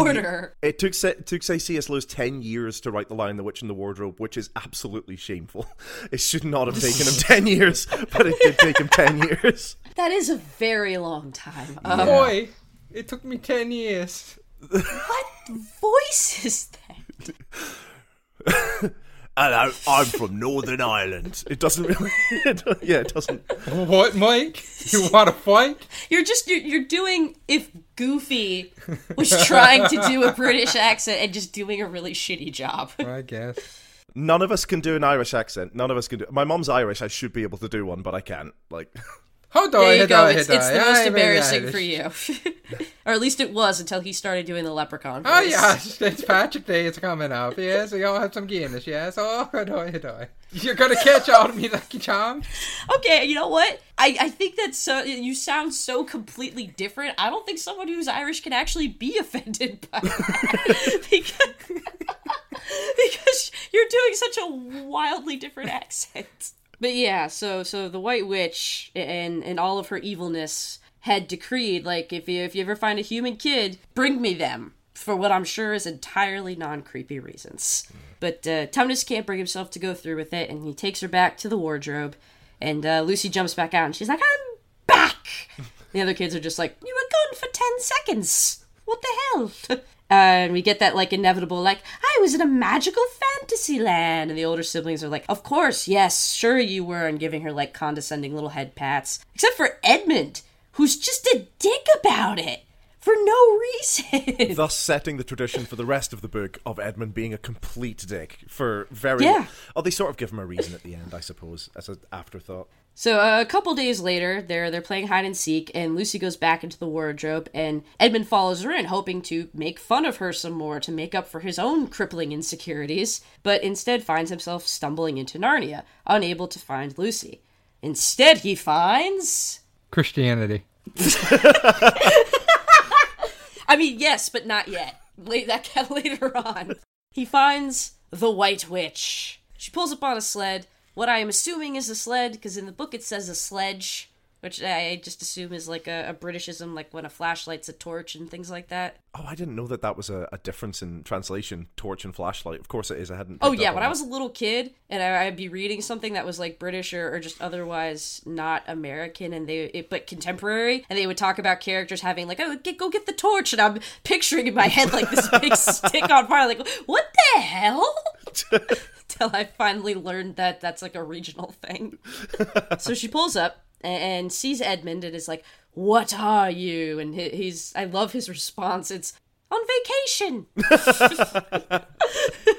It took it took say C.S. Lewis ten years to write *The Lion, the Witch, and the Wardrobe*, which is absolutely shameful. It should not have taken him ten years, but it did take him ten years. That is a very long time. Um, Boy, it took me ten years. What voice is that? Hello, I'm from Northern Ireland. It doesn't really. It, yeah, it doesn't. What, Mike? You want to fight? You're just you're, you're doing if Goofy was trying to do a British accent and just doing a really shitty job. I guess. None of us can do an Irish accent. None of us can do. My mom's Irish. I should be able to do one, but I can't. Like, Hold There you go. on, It's, it's on. the most embarrassing for you. or at least it was until he started doing the leprechaun oh, voice. Oh yes, it's Patrick Day It's coming up. Yes, we all have some Guinness. Yes, oh, hold on, hold on. You're gonna catch on to me, Lucky Charm. Okay, you know what? I, I think that's so. You sound so completely different. I don't think someone who's Irish can actually be offended by that because, because you're doing such a wildly different accent. But yeah, so so the White Witch and and all of her evilness had decreed like if you if you ever find a human kid, bring me them for what I'm sure is entirely non creepy reasons. But uh, Tumnus can't bring himself to go through with it, and he takes her back to the wardrobe. And uh, Lucy jumps back out, and she's like, "I'm back." the other kids are just like, "You were gone for ten seconds. What the hell?" Uh, and we get that like inevitable, like, "I was in a magical fantasy land," and the older siblings are like, "Of course, yes, sure you were," and giving her like condescending little head pats. Except for Edmund, who's just a dick about it for no reason. thus setting the tradition for the rest of the book of Edmund being a complete dick for very. Yeah. Oh, they sort of give him a reason at the end, I suppose, as an afterthought. So uh, a couple days later, they're they're playing hide and seek, and Lucy goes back into the wardrobe, and Edmund follows her in, hoping to make fun of her some more to make up for his own crippling insecurities, but instead finds himself stumbling into Narnia, unable to find Lucy. Instead, he finds. Christianity. I mean, yes, but not yet. Late that later on. He finds the White Witch. She pulls up on a sled. What I am assuming is a sled, because in the book it says a sledge, which I just assume is like a, a Britishism, like when a flashlight's a torch and things like that. Oh, I didn't know that that was a, a difference in translation, torch and flashlight. Of course it is. I hadn't. Oh yeah, when on I was a little kid and I, I'd be reading something that was like British or, or just otherwise not American, and they it, but contemporary, and they would talk about characters having like, oh, get, go get the torch, and I'm picturing in my head like this big stick on fire, like what the hell? Till I finally learned that that's like a regional thing. so she pulls up and, sees Edmund and is like, "What are you?" And he's I love his response. It's on vacation.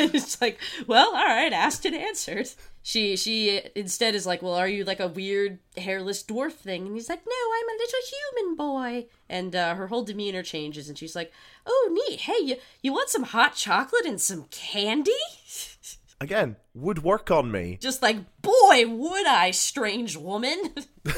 it's like, well, all right, asked and answered. She she instead is like, well, are you like a weird hairless dwarf thing? And he's like, no, I'm a little human boy. And uh, her whole demeanor changes, and she's like, oh, neat. Hey, you you want some hot chocolate and some candy? Again, would work on me. Just like, boy, would I, strange woman.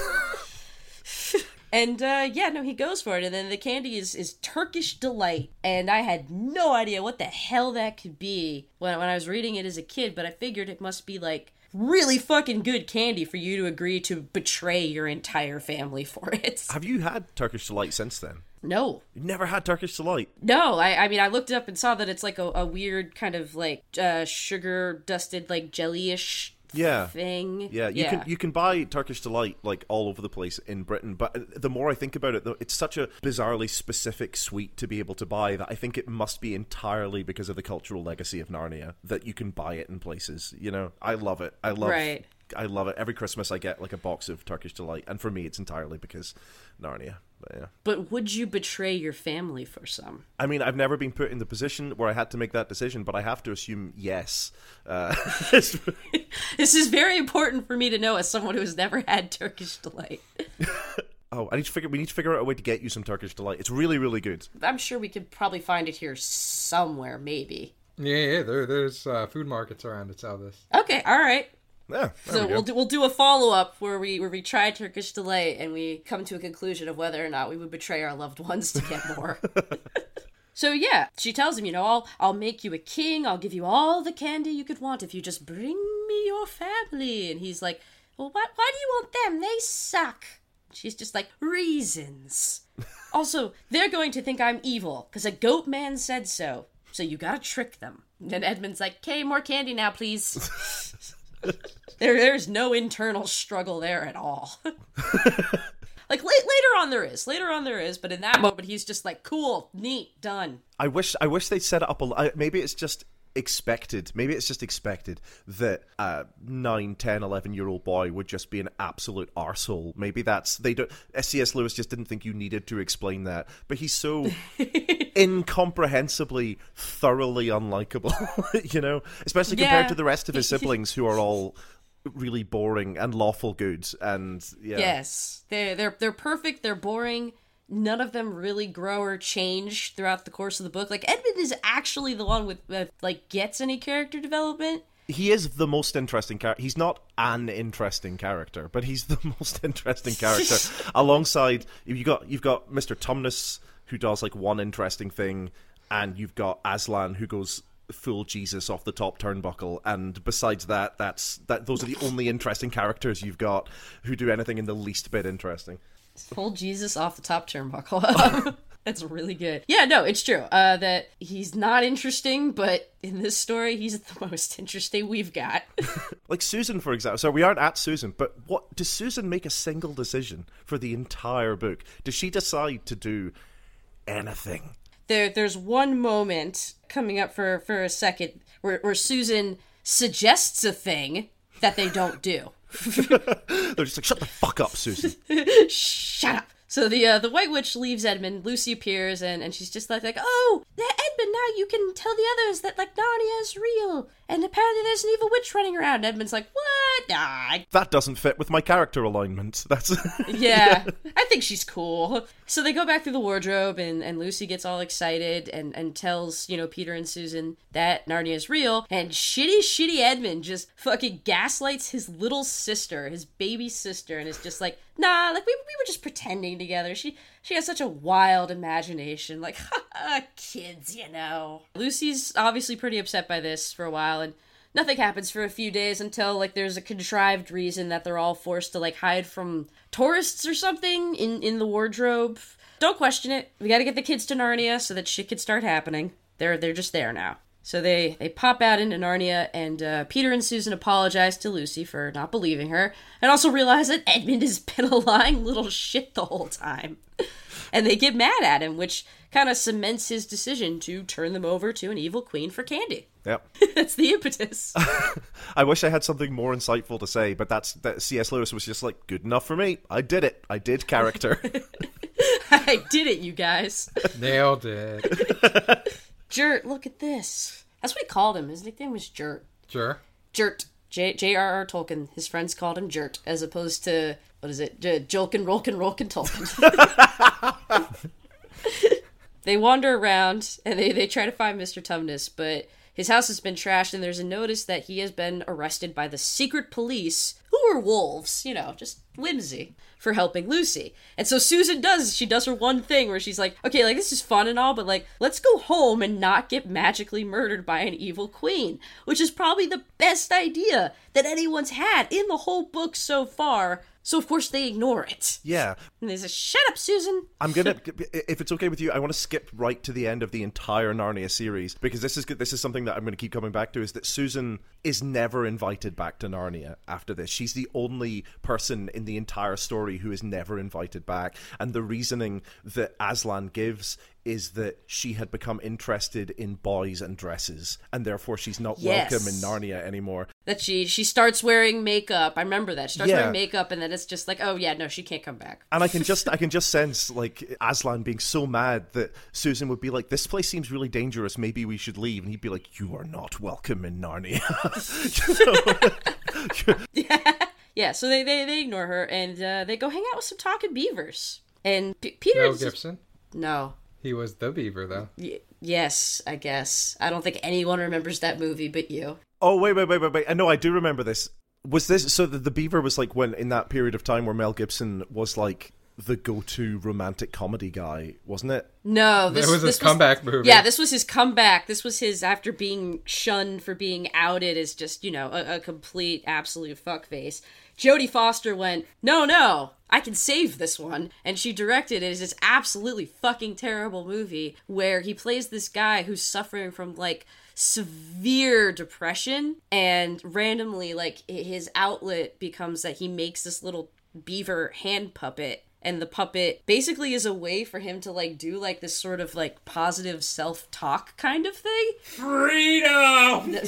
and uh, yeah, no, he goes for it. And then the candy is, is Turkish Delight. And I had no idea what the hell that could be when, when I was reading it as a kid, but I figured it must be like really fucking good candy for you to agree to betray your entire family for it. Have you had Turkish delight since then? No. You've never had Turkish delight. No, I, I mean, I looked it up and saw that it's like a, a weird kind of like uh, sugar dusted, like jelly-ish Yeah. thing. Yeah, you can you can buy Turkish delight like all over the place in Britain, but the more I think about it, though, it's such a bizarrely specific sweet to be able to buy that I think it must be entirely because of the cultural legacy of Narnia that you can buy it in places. You know, I love it. I love. Right. I love it. Every Christmas I get like a box of Turkish delight, and for me it's entirely because Narnia. But yeah. But would you betray your family for some? I mean, I've never been put in the position where I had to make that decision, but I have to assume yes. Uh, This is very important for me to know as someone who has never had Turkish delight. oh, I need to figure. We need to figure out a way to get you some Turkish delight. It's really, really good. I'm sure we could probably find it here somewhere, maybe. Yeah, yeah. There, there's uh, food markets around that sell this. Okay, all right. Yeah. So we we'll do, we'll do a follow up where we where we try Turkish delight and we come to a conclusion of whether or not we would betray our loved ones to get more. so yeah, she tells him, you know, I'll I'll make you a king. I'll give you all the candy you could want if you just bring me your family. And he's like, well, why why do you want them? They suck. She's just like reasons. also, they're going to think I'm evil because a goat man said so. So you gotta trick them. And Edmund's like, "Okay, more candy now, please." There, there's no internal struggle there at all. like late, later on there is, later on there is, but in that moment he's just like, cool, neat, done. I wish I wish they'd set it up a maybe it's just expected maybe it's just expected that a 9 10 11 year old boy would just be an absolute arsehole maybe that's they don't cs lewis just didn't think you needed to explain that but he's so incomprehensibly thoroughly unlikable you know especially compared Yeah. to the rest of his siblings who are all really boring and lawful good and yeah Yes, they're they're they're perfect. They're boring. None of them really grow or change throughout the course of the book. Like Edmund is actually the one with, like gets any character development. he is the most interesting character. He's not an interesting character, but he's the most interesting character. Alongside you got you've got Mr. Tumnus who does like one interesting thing, and you've got Aslan who goes full Jesus off the top turnbuckle. And besides that, that's that. Those are the only interesting characters you've got who do anything in the least bit interesting. Pull Jesus off the top turnbuckle. That's really good. Yeah, no, it's true. Uh, that he's not interesting, but in this story, he's the most interesting we've got. Like Susan, for example. So we aren't at Susan, but what does Susan make a single decision for the entire book? Does she decide to do anything? there there's one moment coming up for for a second where, where Susan suggests a thing that they don't do. They're just like, shut the fuck up, Susan. Shut up. So the uh, the White Witch leaves Edmund. Lucy appears and, and she's just like like oh Edmund now you can tell the others that like Narnia is real and apparently there's an evil witch running around. Edmund's like what? Nah, that doesn't fit with my character alignment. That's yeah, I think she's cool. So they go back through the wardrobe, and, and Lucy gets all excited and, and tells, you know, Peter and Susan that Narnia is real. And shitty, shitty Edmund just fucking gaslights his little sister, his baby sister, and is just like, nah, like we, we were just pretending together. She she has such a wild imagination. Like, ah, kids, you know. Lucy's obviously pretty upset by this for a while, and nothing happens for a few days until like there's a contrived reason that they're all forced to like hide from tourists or something in in the wardrobe. Don't question it. We got to get the kids to Narnia so that shit could start happening. They're they're just there now. So they they pop out into Narnia, and uh, Peter and Susan apologize to Lucy for not believing her, and also realize that Edmund has been a lying little shit the whole time. and they get mad at him, which kind of cements his decision to turn them over to an evil queen for candy. Yep. That's the impetus. I wish I had something more insightful to say, but that's that. C.S. Lewis was just like, good enough for me. I did it. I did character. I did it, you guys. Nailed it. Jert, look at this. That's what he called him. His nickname was Jert. Sure. Jert. J. J.R.R. Tolkien. His friends called him Jert, as opposed to what is it? J- Jolkin, Rolkin, Rolkin, Tolkien. they wander around and they, they try to find Mr. Tumnus, but his house has been trashed, and there's a notice that he has been arrested by the secret police, who are wolves, you know, just whimsy, for helping Lucy. And so Susan does, she does her one thing where she's like, okay, like this is fun and all, but like, let's go home and not get magically murdered by an evil queen, which is probably the best idea that anyone's had in the whole book so far. So of course they ignore it. yeah. And they say, shut up, Susan. I'm gonna, if it's okay with you, I want to skip right to the end of the entire Narnia series because this is this is something that I'm going to keep coming back to. Is that Susan is never invited back to Narnia after this? She's the only person in the entire story who is never invited back, and the reasoning that Aslan gives is that she had become interested in boys and dresses, and therefore she's not Yes. welcome in Narnia anymore. That she she starts wearing makeup. I remember that. She starts Yeah. wearing makeup and then it's just like, oh yeah, no, she can't come back. And I can just I can just sense like Aslan being so mad that Susan would be like, "This place seems really dangerous. Maybe we should leave." And he'd be like, "You are not welcome in Narnia." Yeah, Yeah, so they, they, they ignore her and uh, they go hang out with some talking beavers. And P- Peter Mel is just- Gibson. no. He was the beaver, though. Y- yes, I guess. I don't think anyone remembers that movie but you. oh wait, wait, wait, wait, wait. I know I do remember this. Was this so? The, the Beaver was like when in that period of time where Mel Gibson was like the go-to romantic comedy guy, wasn't it? No, this was his this comeback movie. Yeah, this was his comeback. This was his after being shunned for being outed as just you know a, a complete absolute fuckface. Jodie Foster went, no, no, I can save this one, and she directed it as this absolutely fucking terrible movie where he plays this guy who's suffering from like severe depression, and randomly like his outlet becomes that he makes this little beaver hand puppet and the puppet basically is a way for him to like do like this sort of like positive self-talk kind of thing. Freedom!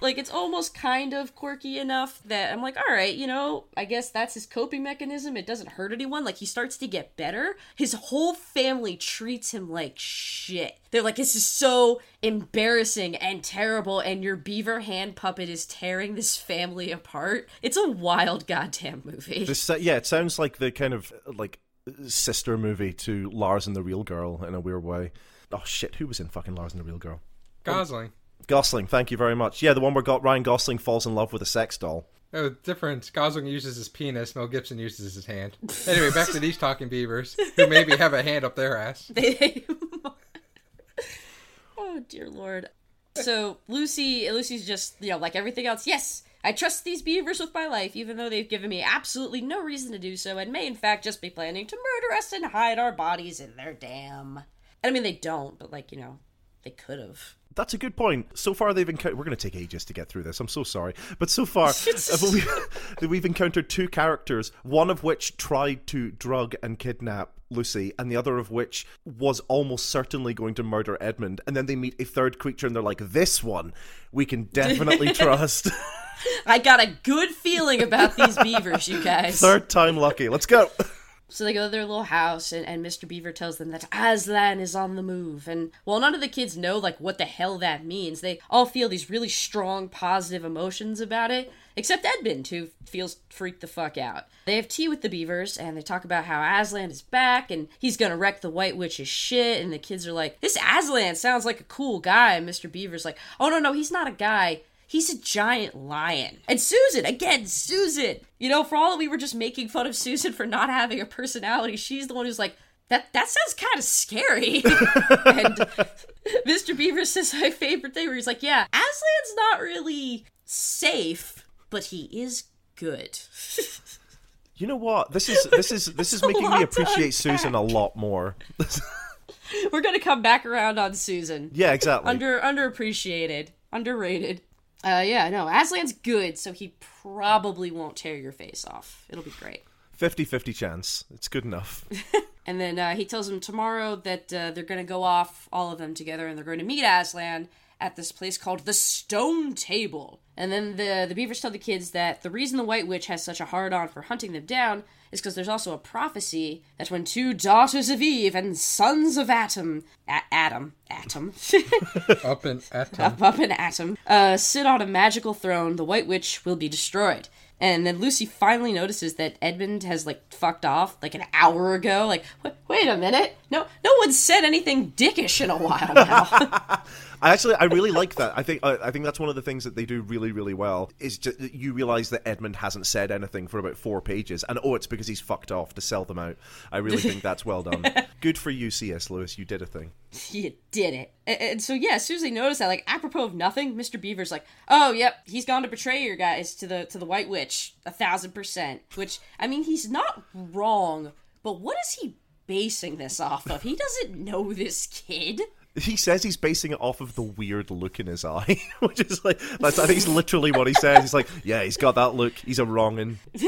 like it's almost kind of quirky enough that I'm like, all right, you know, I guess that's his coping mechanism. It doesn't hurt anyone. Like he starts to get better. His whole family treats him like shit. They're like, this is so embarrassing and terrible, and your beaver hand puppet is tearing this family apart. It's a wild goddamn movie. This, uh, yeah, it sounds like the kind of like sister movie to Lars and the Real Girl in a weird way. Oh shit, who was in fucking Lars and the Real Girl? Gosling. Gosling, thank you very much. Yeah, the one where got Ryan Gosling falls in love with a sex doll. Oh, different. Gosling uses his penis. Mel Gibson uses his hand. Anyway, back to these talking beavers, who maybe have a hand up their ass. oh dear lord. So Lucy, Lucy's just you know like everything else. Yes, I trust these beavers with my life, even though they've given me absolutely no reason to do so, and may in fact just be planning to murder us and hide our bodies in their dam. And I mean, they don't, but like you know, they could have. That's a good point. So far, they've encountered. We're going to take ages to get through this. I'm so sorry, but so far uh, we've, we've encountered two characters, one of which tried to drug and kidnap Lucy, and the other of which was almost certainly going to murder Edmund. And then they meet a third creature, and they're like, "This one, we can definitely trust." I got a good feeling about these beavers, you guys. Third time lucky. Let's go. So they go to their little house, and, and Mr. Beaver tells them that Aslan is on the move. And while none of the kids know like what the hell that means, they all feel these really strong positive emotions about it. Except Edmund, who feels freaked the fuck out. They have tea with the beavers, and they talk about how Aslan is back, and he's gonna wreck the White Witch's shit. And the kids are like, "This Aslan sounds like a cool guy." And Mr. Beaver's like, "Oh no, no, he's not a guy. He's a giant lion. And Susan, again, Susan. You know, for all that we were just making fun of Susan for not having a personality, she's the one who's like, that that sounds kind of scary. and Mr. Beaver says my favorite thing where he's like, yeah, Aslan's not really safe, but he is good. You know what? This is this is this is making me appreciate Susan a lot more. We're gonna come back around on Susan. yeah, exactly. Under underappreciated, underrated. Uh, yeah, no, Aslan's good, so he probably won't tear your face off. It'll be great. 50-50 chance. It's good enough. And then uh, he tells them tomorrow that uh, they're going to go off, all of them together, and they're going to meet Aslan at this place called the Stone Table. And then the the beavers tell the kids that the reason the White Witch has such a hard on for hunting them down is because there's also a prophecy that when two daughters of Eve and sons of Atom, a- Adam, Atom, Up and at him. up, up in Atom, uh, sit on a magical throne, the White Witch will be destroyed. And then Lucy finally notices that Edmund has like fucked off like an hour ago. Like, "Wait- a minute, no, no one said anything dickish in a while now. I actually I really like that. I think I, I think that's one of the things that they do really really well is just, you realize that Edmund hasn't said anything for about four pages, and oh, it's because he's fucked off to sell them out. I really think that's well done. Good for you, C.S. Lewis. You did a thing. you did it. And, and so yeah, as soon as they notice that, like apropos of nothing, Mr. Beaver's like, "Oh, yep, he's gone to betray your guys to the to the White Witch, a thousand percent." Which I mean, he's not wrong, but what is he basing this off of? He doesn't know this kid. He says he's basing it off of the weird look in his eye, which is like that's I think it's literally what he says. He's like, yeah, he's got that look. He's a wrongin.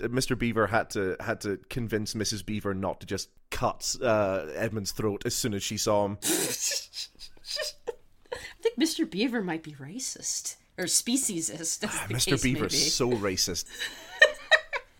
Mr. Beaver had to had to convince Mrs. Beaver not to just cut uh, Edmund's throat as soon as she saw him. I think Mr. Beaver might be racist or speciesist. Mr. case may be. So racist.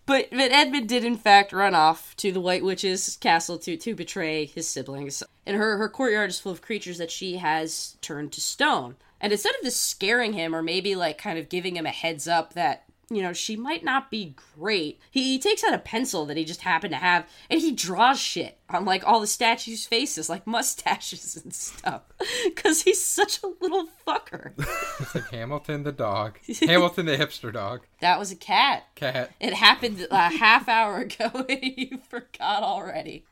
But but Edmund did in fact run off to the White Witch's castle to to betray his siblings. And her her courtyard is full of creatures that she has turned to stone. And instead of this scaring him or maybe like kind of giving him a heads up that you know she might not be great, he, he takes out a pencil that he just happened to have and he draws shit on like all the statues' faces, like mustaches and stuff, because he's such a little fucker. It's like Hamilton the dog. Hamilton the hipster dog. that was a cat. Cat. It happened a half hour ago and you forgot already.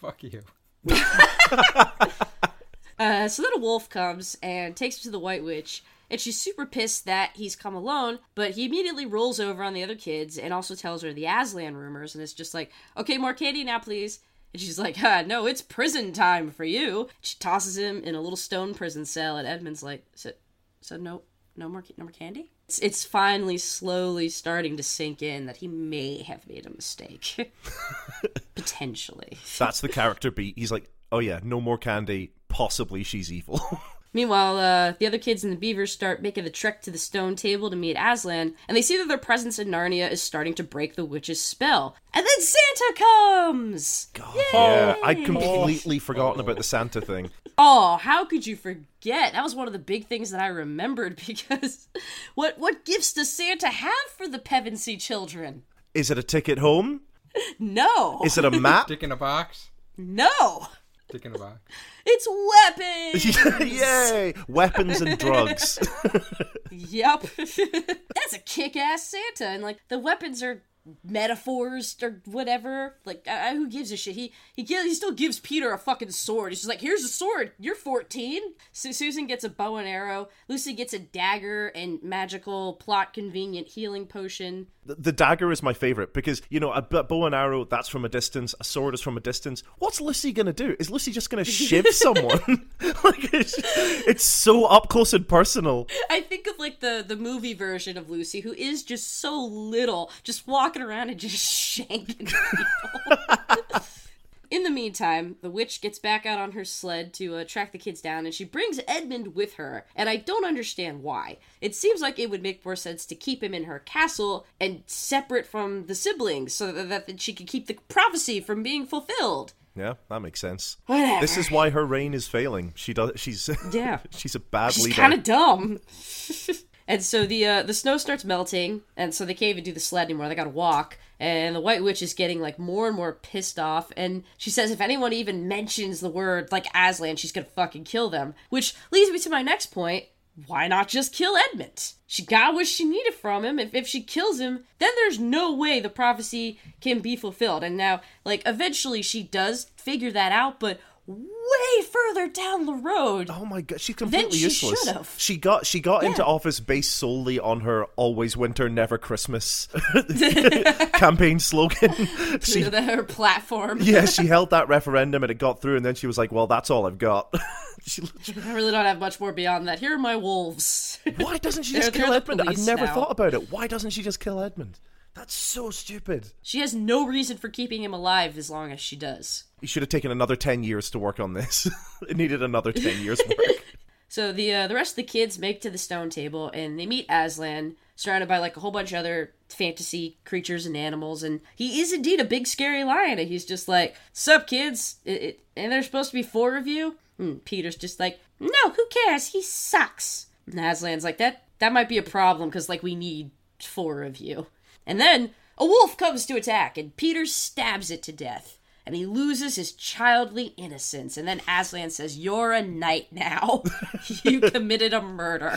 Fuck you. Uh, so then a wolf comes and takes him to the White Witch, and she's super pissed that he's come alone, but he immediately rolls over on the other kids and also tells her the Aslan rumors, and it's just like, okay, more candy now, please. And she's like, ah, no, it's prison time for you. She tosses him in a little stone prison cell, and Edmund's like, so, so no, no more, no more candy? It's, it's finally slowly starting to sink in that he may have made a mistake. Potentially. That's the character beat. He's like, oh yeah, no more candy. Possibly she's evil. Meanwhile, uh, the other kids and the beavers start making the trek to the stone table to meet Aslan, and they see that their presence in Narnia is starting to break the witch's spell. And then Santa comes! yeah, I'd completely forgotten about the Santa thing. Oh, how could you forget? That was one of the big things that I remembered because what what gifts does Santa have for the Pevensie children? Is it a ticket home? No. Is it a map? Stick in a box. no. Dick in a box. It's weapons. Yay! Weapons and drugs. Yep. That's a kick-ass Santa and like the weapons are metaphors or whatever. Like uh, who gives a shit? He he gi- he still gives Peter a fucking sword. He's just like, "Here's a sword. You're 14." Su- Susan gets a bow and arrow. Lucy gets a dagger and magical plot convenient healing potion. The- dagger is my favorite because you know a bow and arrow that's from a distance. A sword is from a distance. What's lucy gonna do? Is lucy just gonna shiv someone? Like it's, it's so up close and personal. I think of like the the movie version of Lucy who is just so little, just walking around and just shanking people. In the meantime, the witch gets back out on her sled to uh, track the kids down, and she brings Edmund with her. And I don't understand why. It seems like it would make more sense to keep him in her castle and separate from the siblings, so that, that she could keep the prophecy from being fulfilled. yeah that makes sense Whatever. this is why her reign is failing she does she's Yeah. she's a bad leader. She's leader kind of dumb. and so the uh, the snow starts melting, and so they can't even do the sled anymore. They gotta walk. And the White Witch is getting like more and more pissed off, and she says if anyone even mentions the word like Aslan, she's gonna fucking kill them. Which leads me to my next point. Why not just kill Edmund? She got what she needed from him. If, if she kills him, then there's no way the prophecy can be fulfilled. And now, like, eventually she does figure that out, but way further down the road. Oh my god, she's completely she useless. should've. She got she got into office based solely on her "Always Winter, Never Christmas" campaign slogan. She, her platform. yeah, she held that referendum and it got through, and then she was like, "Well, that's all I've got." she, I really don't have much more beyond that. Here are my wolves. why doesn't she just kill Edmund? I've never now. thought about it. Why doesn't she just kill Edmund? That's so stupid. she has no reason for keeping him alive as long as she does. He should have taken another ten years to work on this. it needed another ten years work. So the uh, the rest of the kids make to the stone table and they meet Aslan, surrounded by like a whole bunch of other fantasy creatures and animals, and he is indeed a big scary lion. And he's just like, "Sup, kids? It, it, and there's supposed to be four of you." And Peter's just like, "No, who cares? He sucks." And Aslan's like, "That that might be a problem because like we need four of you." And then a wolf comes to attack, and Peter stabs it to death. And he loses his childly innocence. And then Aslan says, You're a knight now. you committed a murder.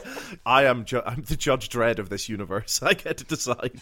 I am ju- I'm the Judge Dredd of this universe. I get to decide.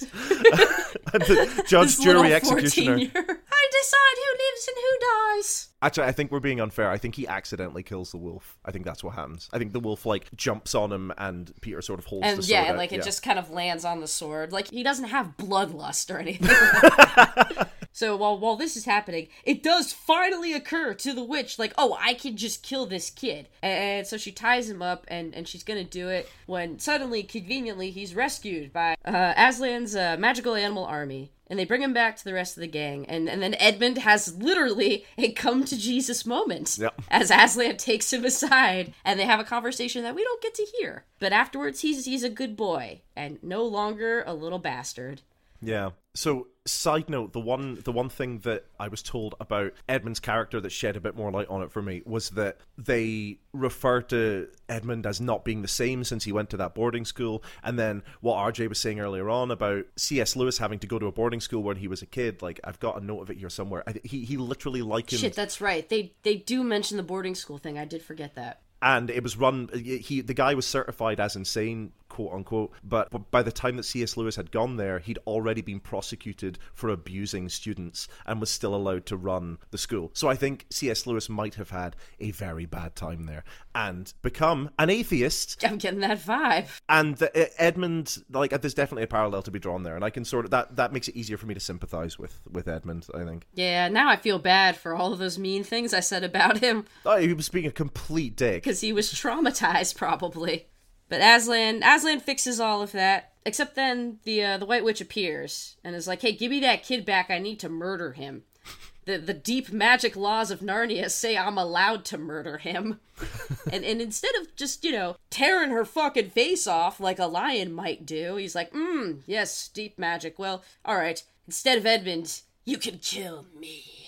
I'm the Judge, Jury, Executioner. 14-year- I decide who lives and who dies. Actually, I think we're being unfair. I think he accidentally kills the wolf. I think that's what happens. I think the wolf like jumps on him, and Peter sort of holds And the sword yeah, and like it Yeah. just kind of lands on the sword. Like he doesn't have bloodlust or anything. so while while this is happening, it does finally occur to the witch, like, oh, I can just kill this kid. And so she ties him up, and and she's gonna do it when suddenly, conveniently, he's rescued by uh, Aslan's uh, magical animal army. And they bring him back to the rest of the gang, and, and then Edmund has literally a come to Jesus moment Yep. as Aslan takes him aside, and they have a conversation that we don't get to hear. But afterwards, he's he's a good boy and no longer a little bastard. Yeah. So, side note, the one the one thing that I was told about Edmund's character that shed a bit more light on it for me was that they refer to Edmund as not being the same since he went to that boarding school, and then what RJ was saying earlier on about C.S. Lewis having to go to a boarding school when he was a kid. Like, I've got a note of it here somewhere. I, he he literally likened Shit, that's right. They they do mention the boarding school thing. I did forget that. and it was run he the guy was certified as insane quote unquote. But, by the time that cs lewis had gone there he'd already been prosecuted for abusing students and was still allowed to run the school. So i think cs lewis might have had a very bad time there and become an atheist. I'm getting that vibe. and the, edmund like there's definitely a parallel to be drawn there and i can sort of that that makes it easier for me to sympathize with with edmund i think. Yeah, now I feel bad for all of those mean things I said about him. Oh, he was being a complete dick. Because he was traumatized, probably. But Aslan Aslan fixes all of that. Except then the uh, the White Witch appears and is like, "Hey, give me that kid back. I need to murder him." The the deep magic laws of Narnia say I'm allowed to murder him. and and instead of just, you know, tearing her fucking face off like a lion might do, he's like, "Mm, yes, deep magic. Well, all right. Instead of Edmund, you can kill me."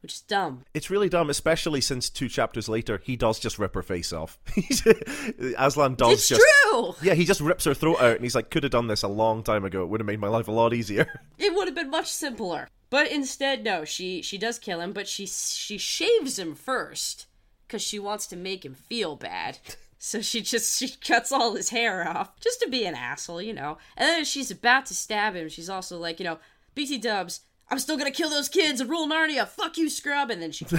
Which is dumb. It's really dumb, especially since two chapters later, he does just rip her face off. Aslan does It's just. true. Yeah, he just rips her throat out, and he's like, "Could have done this a long time ago. It would have made my life a lot easier." It would have been much simpler. But instead, no, she she does kill him, but she she shaves him first because she wants to make him feel bad. So she just she cuts all his hair off just to be an asshole, you know. And then she's about to stab him. She's also like, you know, BT Dubs, I'm still gonna kill those kids and rule Narnia. Fuck you, scrub. And then she.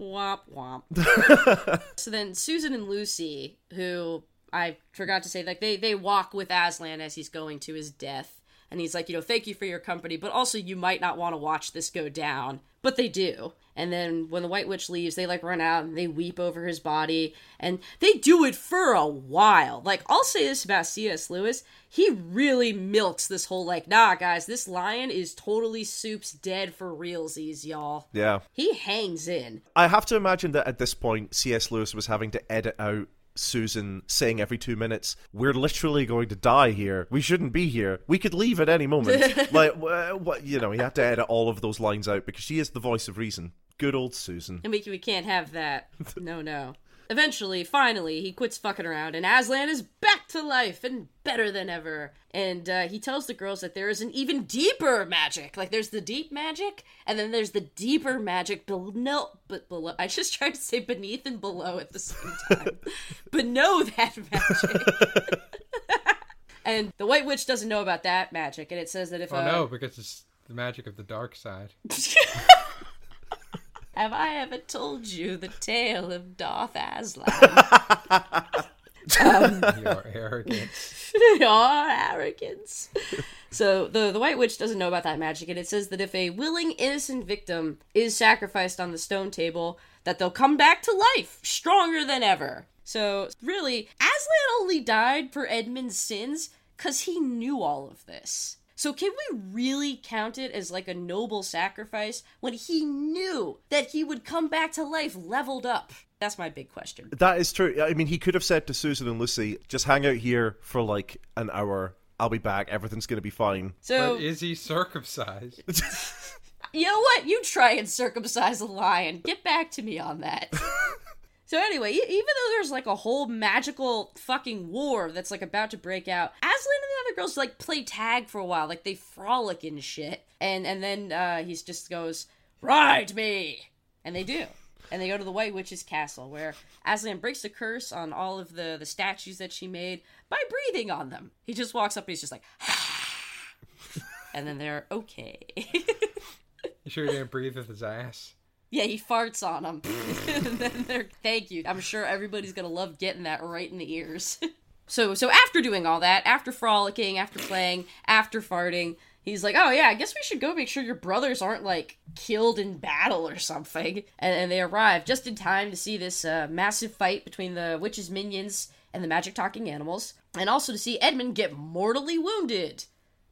womp womp. so then Susan and Lucy, who I forgot to say, like they they walk with Aslan as he's going to his death. And he's like, you know, thank you for your company, but also you might not want to watch this go down. But they do. And then when the White Witch leaves, they like run out and they weep over his body. And they do it for a while. Like, I'll say this about C.S. Lewis. He really milks this whole, like, nah, guys, this lion is totally soups dead for realsies, y'all. yeah. He hangs in. I have to imagine that at this point, C.S. Lewis was having to edit out Susan saying every two minutes, "We're literally going to die here. We shouldn't be here. We could leave at any moment." like, what you know, he had to edit all of those lines out because she is the voice of reason. Good old Susan. And we, we can't have that. No, no. Eventually, finally, he quits fucking around, and Aslan is back to life and better than ever. And uh, he tells the girls that there is an even deeper magic. Like, there's the deep magic, and then there's the deeper magic below. But below, I just tried to say beneath and below at the same time. but know that magic. and the White Witch doesn't know about that magic, and it says that if Oh uh, no, because it's the magic of the dark side. Have I ever told you the tale of Darth Aslan? Um, Your arrogance. Your arrogance. So the the White Witch doesn't know about that magic, and it says that if a willing innocent victim is sacrificed on the stone table, that they'll come back to life, stronger than ever. So really, Aslan only died for Edmund's sins because he knew all of this. So can we really count it as like a noble sacrifice when he knew that he would come back to life leveled up? That's my big question. That is true. I mean, he could have said to Susan and Lucy, "Just hang out here for like an hour. I'll be back. Everything's going to be fine." So But is he circumcised? You know what? You try and circumcise a lion. Get back to me on that. so anyway, even though there's like a whole magical fucking war that's like about to break out, Aslan and the other girls like play tag for a while, like they frolic and shit. And and then uh he just goes, "Ride me," and they do. And they go to the White Witch's castle, where Aslan breaks the curse on all of the the statues that she made by breathing on them. He just walks up and he's just like, and then they're okay. You sure he didn't breathe with his ass? Yeah, he farts on them. then they're thank you. I'm sure everybody's gonna love getting that right in the ears. so so after doing all that, after frolicking, after playing, after farting, he's like, Oh yeah, I guess we should go make sure your brothers aren't like killed in battle or something. And, and they arrive just in time to see this uh, massive fight between the witch's minions and the magic talking animals, and also to see Edmund get mortally wounded.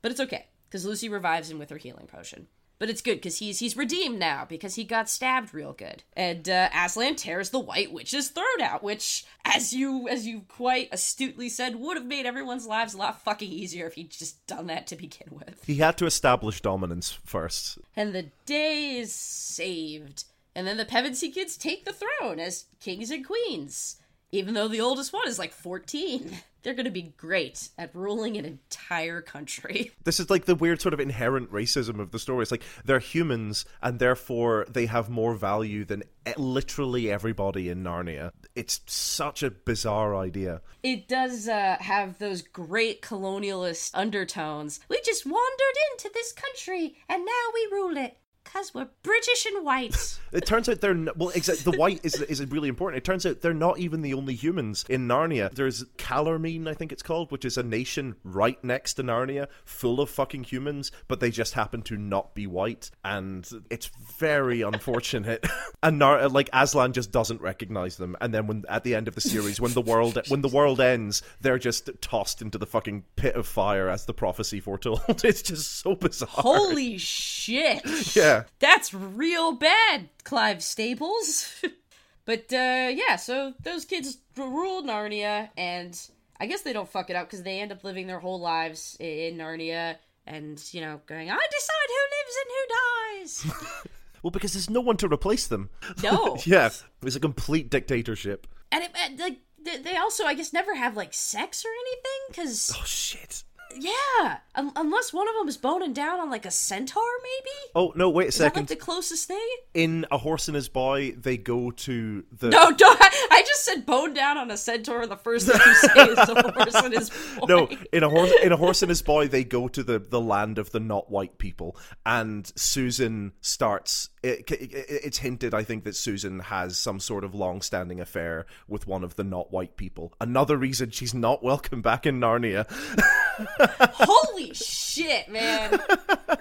But it's okay, because Lucy revives him with her healing potion. But it's good because he's he's redeemed now because he got stabbed real good. And uh, Aslan tears the White Witch's throat out, which, as you as you quite astutely said, would have made everyone's lives a lot fucking easier if he'd just done that to begin with. He had to establish dominance first. And the day is saved. And then the Pevensie kids take the throne as kings and queens. Even though the oldest one is like 14. They're going to be great at ruling an entire country. This is like the weird sort of inherent racism of the story. It's like they're humans and therefore they have more value than literally everybody in Narnia. It's such a bizarre idea. It does uh, have those great colonialist undertones. We just wandered into this country and now we rule it. Cause we're British and white. It turns out they're n- well. Exactly. The white is is really important. It turns out they're not even the only humans in Narnia. There's Calormene, I think it's called, which is a nation right next to Narnia, full of fucking humans, but they just happen to not be white, and it's very unfortunate. and Nar- like Aslan just doesn't recognize them, and then when at the end of the series, when the world when the world ends, they're just tossed into the fucking pit of fire as the prophecy foretold. it's just so bizarre. Holy shit. yeah. That's real bad, Clive Staples. but uh yeah, so those kids rule Narnia and I guess they don't fuck it up because they end up living their whole lives in Narnia and, you know, going, I decide who lives and who dies. Well, because there's no one to replace them. No. yeah, it's a complete dictatorship. and it, like they- they also, I guess, never have like sex or anything because Oh shit. Yeah, un- unless one of them is boning down on like a centaur, maybe. Oh no! Wait a Is that like second. the closest thing? In A Horse and His Boy, they go to the. No, don't. I just said bone down on a centaur. The first thing you say is the horse and his boy. No, in a horse in a horse and his boy, they go to the, the land of the not white people, and Susan starts. It, it, it's hinted, I think, that Susan has some sort of long-standing affair with one of the not white people. Another reason she's not welcome back in Narnia. Holy shit, man!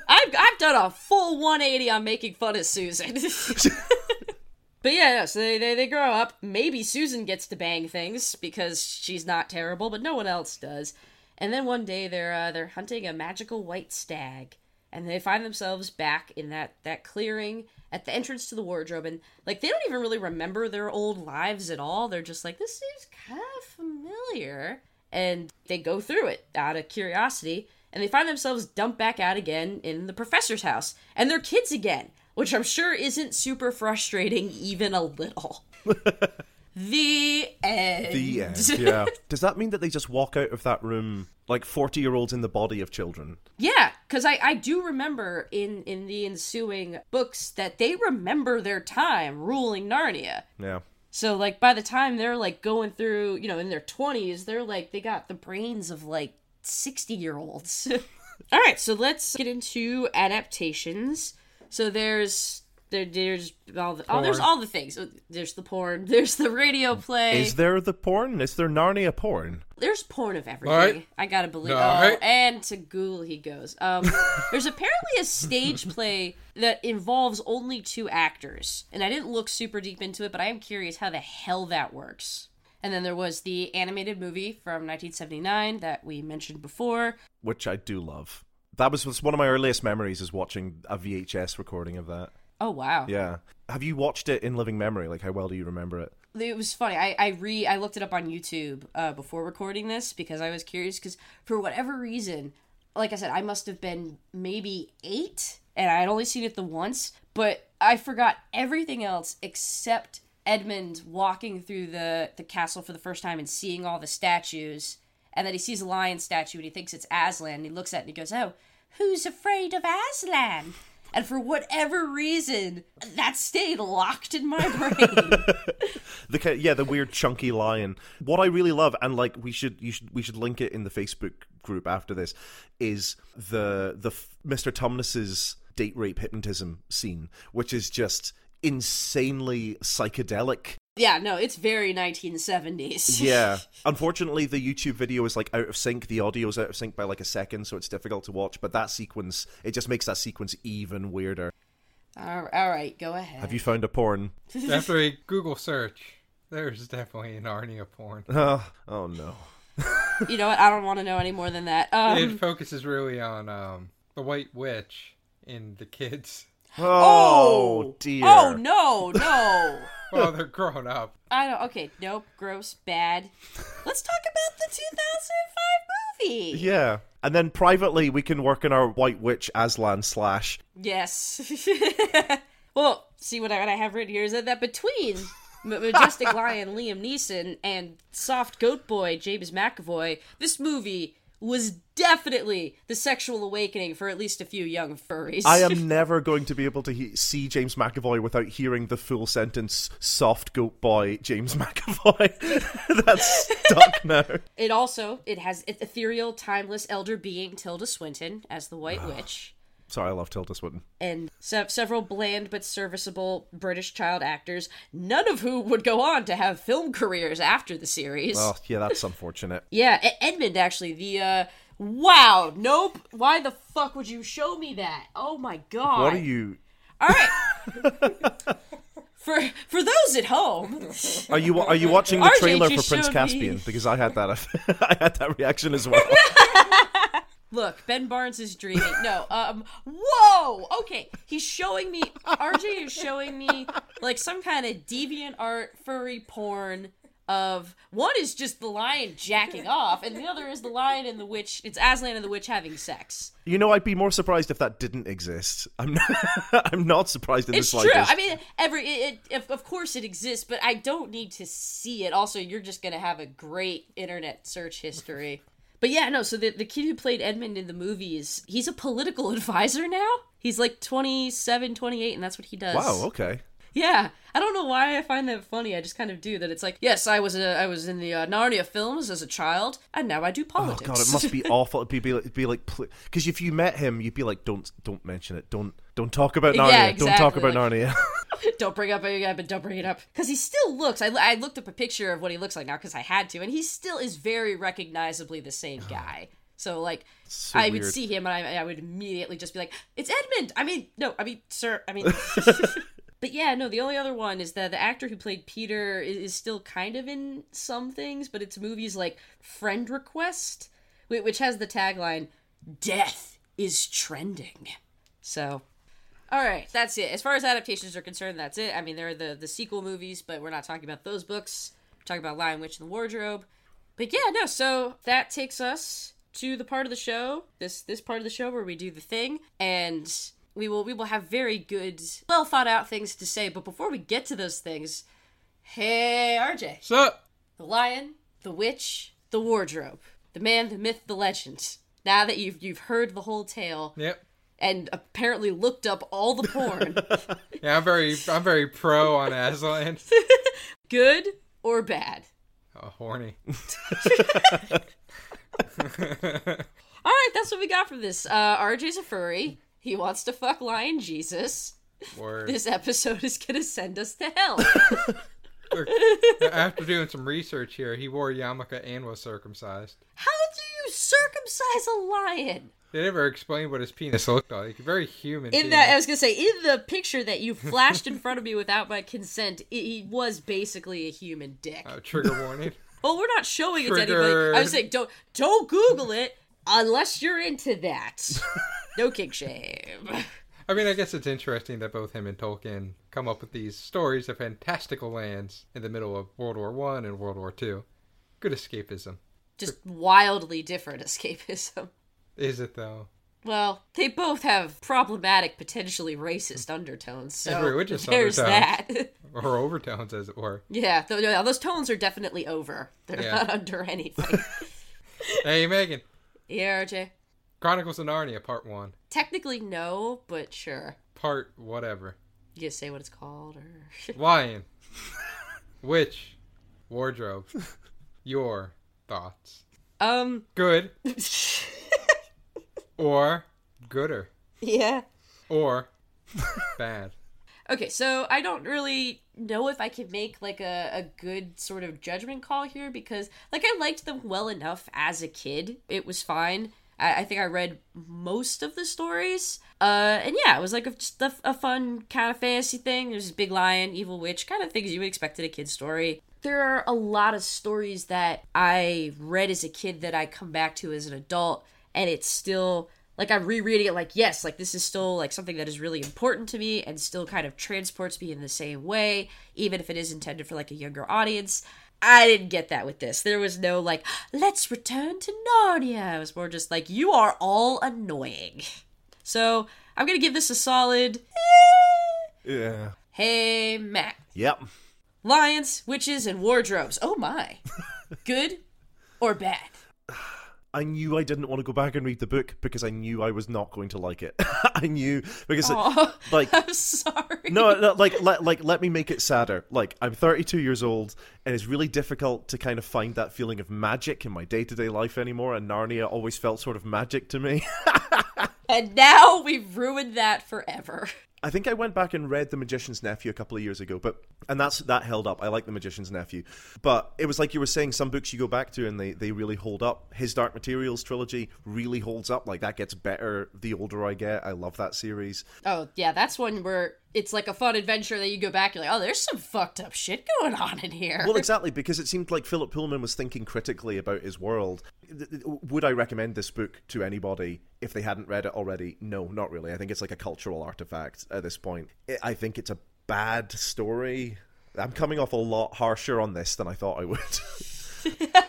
I've I've done a full 180 on making fun of Susan. but yeah, so they, they they grow up. Maybe Susan gets to bang things because she's not terrible, but no one else does. And then one day they're uh, they're hunting a magical white stag, and they find themselves back in that that clearing at the entrance to the wardrobe, and like they don't even really remember their old lives at all. They're just like, this seems kind of familiar, and they go through it out of curiosity, and they find themselves dumped back out again in the professor's house, and they're kids again, which I'm sure isn't super frustrating even a little. the end. The end. Yeah. Does that mean that they just walk out of that room like forty-year-olds in the body of children? Yeah, because I, I do remember in, in the ensuing books that they remember their time ruling Narnia. Yeah. So, like, by the time they're, like, going through, you know, in their 20s, they're, like, they got the brains of, like, 60 year olds. All right, so let's get into adaptations. So there's. There, there's all the, oh, there's all the things. There's the porn. There's the radio play. Is there the porn? Is there Narnia porn? There's porn of everything. Right. I gotta believe. All oh, right. and to Google he goes. Um, there's apparently a stage play that involves only two actors, and I didn't look super deep into it, but I am curious how the hell that works. And then there was the animated movie from 1979 that we mentioned before. Which I do love. That was, was one of my earliest memories is watching a VHS recording of that. Oh wow! Yeah. Have you watched it in living memory? Like, how well do you remember it? it was funny. I I re I looked it up on YouTube uh, before recording this because I was curious because for whatever reason, like I said, I must have been maybe eight and I had only seen it the once, but I forgot everything else except Edmund walking through the the castle for the first time and seeing all the statues, and then he sees a lion statue and he thinks it's Aslan. And he looks at it and he goes, "Oh, who's afraid of Aslan?" And for whatever reason, that stayed locked in my brain. The yeah, the weird chunky lion. What I really love, and like we should, you should, we should link it in the Facebook group after this, is the the Mr. Tumnus's date rape hypnotism scene, which is just insanely psychedelic. Yeah, no, it's very 1970s. Yeah. Unfortunately, the YouTube video is like out of sync. The audio is out of sync by like a second, so it's difficult to watch. But that sequence, it just makes that sequence even weirder. all all right, go ahead. Have you found a porn? After a Google search, there's definitely an Narnia porn. Oh, oh no. You know what? I don't want to know any more than that. Um, it focuses really on um, the White Witch in the kids Oh, oh, dear. Oh no, no. while they're grown up. I don't. Okay, nope. Gross, bad. Let's talk about the 2005 movie. Yeah. And then privately, we can work in our White Witch Aslan slash. Yes. well, see what I, what I have written here is that, that between Majestic Lion Liam Neeson and Soft Goat Boy James McAvoy, this movie was definitely the sexual awakening for at least a few young furries. I am never going to be able to he- see James McAvoy without hearing the full sentence "soft goat boy James McAvoy." That's stuck now. It also it has ethereal, timeless elder being Tilda Swinton as the White Witch. Sorry, I love Tilda Swinton. and se- several bland but serviceable British child actors, none of who would go on to have film careers after the series. Oh, yeah, that's unfortunate. Yeah, Edmund actually. The uh, wow, nope. Why the fuck would you show me that? Oh my god. What are you? All right. for for those at home, Are you are you watching the trailer for Prince Caspian? me- Because I had that I had that reaction as well. look, Ben Barnes is dreaming. No, um, whoa. Okay, he's showing me. RJ is showing me like some kind of deviant art furry porn. Of one is just the lion jacking off, and the other is the lion and the witch. It's Aslan and the witch having sex. You know, I'd be more surprised if that didn't exist. I'm not, I'm not surprised in It's the true. I mean, every it, it, of- of course it exists, but I don't need to see it. Also, you're just gonna have a great internet search history. But yeah, no. So the the kid who played Edmund in the movies, he's a political advisor now. He's like 27, 28, and that's what he does. wow. Okay. Yeah, I don't know why I find that funny. I just kind of do that. It's like, yes, I was a, I was in the uh, Narnia films as a child, and now I do Oh politics. god, it must be awful. It'd be, be like, it'd be like, because if you met him, you'd be like, don't, don't mention it. Don't, don't talk about Narnia. Yeah, Don't talk about like- Narnia. don't bring up yeah, but don't bring it up because he still looks. I, I looked up a picture of what he looks like now because I had to, and he still is very recognizably the same guy. So like, So I would see him and I, I would immediately just be like, "It's Edmund." I mean, no, I mean, sir. I mean, but yeah, no. The only other one is that the actor who played Peter is, is still kind of in some things, but it's movies like Friend Request, which has the tagline "Death is trending." So all right, that's it. As far as adaptations are concerned, that's it. I mean, there are the the sequel movies, but we're not talking about those books. We're talking about Lion Witch and the Wardrobe. But yeah, no. So that takes us to the part of the show, this this part of the show where we do the thing, and we will we will have very good, well thought out things to say. But before we get to those things, hey RJ, So, the Lion, the Witch, the Wardrobe, the man, the myth, the legend. Now that you've you've heard the whole tale yep. and apparently looked up all the porn. Yeah, I'm very, I'm very pro on Aslan. good or bad. Oh, horny. All right, that's what we got from this. Uh, RJ's a furry. He wants to fuck Lion Jesus. Word. This episode is gonna send us to hell. After doing some research here, he wore a yarmulke and was circumcised. How do you circumcise a lion? They never explained what his penis looked like. Very human. In penis. that, I was gonna say, in the picture that you flashed in front of me without my consent, it, he was basically a human dick. Uh, trigger warning. Well, we're not showing it to anybody. I was saying, don't don't Google it unless you're into that. no kink shame. I mean, I guess it's interesting that both him and Tolkien come up with these stories of fantastical lands in the middle of World War One and World War Two. Good escapism. Just wildly different escapism. Is it though? Well, they both have problematic, potentially racist undertones. So there's undertones. that. Or overtones, as it were. yeah, th- yeah, those tones are definitely over. They're Yeah. not under anything. Hey, Megan. Yeah, RJ. Chronicles of Narnia, Part One. Technically, no, but sure. Part whatever. You just say what it's called, or Lion. Witch. Wardrobe. Your thoughts. um, Good. or gooder. yeah. Or bad. Okay, so I don't really know if I can make like a, a good sort of judgment call here because like I liked them well enough as a kid. It was fine. I, I think I read most of the stories. Uh, and yeah, it was like a, just a, a fun kind of fantasy thing. There's big lion, evil witch, kind of things you would expect in a kid's story. There are a lot of stories that I read as a kid that I come back to as an adult, and it's still like I'm rereading it like yes, like this is still like something that is really important to me and still kind of transports me in the same way, even if it is intended for like a younger audience. I didn't get that with this. There was no like, let's return to Narnia. It was more just like, you are all annoying. So I'm gonna give this a solid. Eh. Yeah. Hey, Matt. Yep. Lions, witches, and wardrobes. Oh my. Good or bad? I knew I didn't want to go back and read the book because I knew I was not going to like it. I knew because Aw, like I'm sorry. no, no, like let like let me make it sadder. Like I'm 32 years old, and it's really difficult to kind of find that feeling of magic in my day to day life anymore. And Narnia always felt sort of magic to me. And now we've ruined that forever. I think I went back and read The Magician's Nephew a couple of years ago, but and that's that held up. I like The Magician's Nephew, but it was like you were saying, some books you go back to and they they really hold up. His Dark Materials trilogy really holds up. Like that gets better the older I get. I love that series. Oh, yeah, that's one where it's like a fun adventure that you go back, you're like, oh, there's some fucked up shit going on in here. Well, exactly because it seemed like Philip Pullman was thinking critically about his world. Would I recommend this book to anybody if they hadn't read it already? No, not really. I think it's like a cultural artifact at this point. I- I think it's a bad story. I'm coming off a lot harsher on this than I thought I would.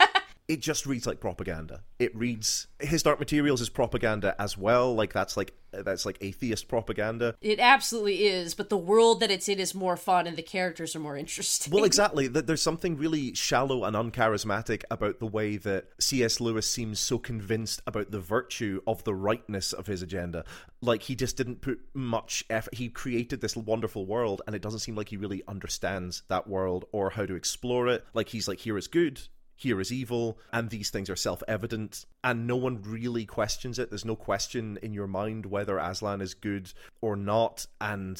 it just reads like propaganda. It reads his dark materials is propaganda as well. Like that's like that's like atheist propaganda. It absolutely is, but the world that it's in is more fun and the characters are more interesting. Well, exactly. That there's something really shallow and uncharismatic about the way that C.S. Lewis seems so convinced about the virtue of the rightness of his agenda. Like he just didn't put much effort. He created this wonderful world, and it doesn't seem like he really understands that world or how to explore it. Like he's like, here is good. Here is evil, and these things are self evident, and no one really questions it. There's no question in your mind whether Aslan is good or not, and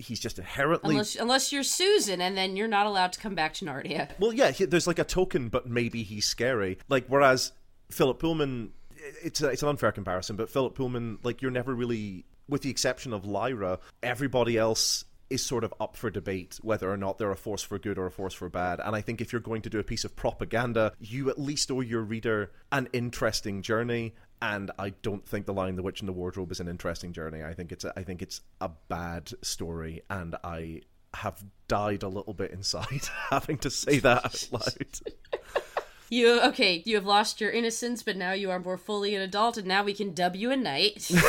he's just inherently Unless, unless you're Susan, and then you're not allowed to come back to Narnia. Well, yeah, he, there's like a token, but maybe he's scary. Like whereas Philip Pullman, it's a, it's an unfair comparison, but Philip Pullman, like you're never really, with the exception of Lyra, everybody else is sort of up for debate whether or not they're a force for good or a force for bad. And I think if you're going to do a piece of propaganda, you at least owe your reader an interesting journey. And I don't think The Lion, the Witch, and the Wardrobe is an interesting journey. I think it's a, I think it's a bad story, and I have died a little bit inside having to say that out loud. You okay? You have lost your innocence, but now you are more fully an adult, and now we can dub you a knight.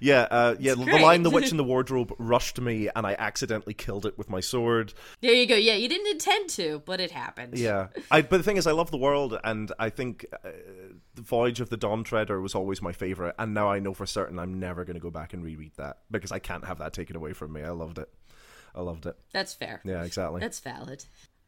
Yeah, uh, yeah. The line the Witch, in the Wardrobe rushed me, and I accidentally killed it with my sword. there you go. Yeah, you didn't intend to, but it happened. Yeah, I, but the thing is, I love the world, and I think uh, the Voyage of the Dawn Treader was always my favorite, and now I know for certain I'm never going to go back and reread that because I can't have that taken away from me. I loved it. I loved it. That's fair. Yeah, exactly. That's valid.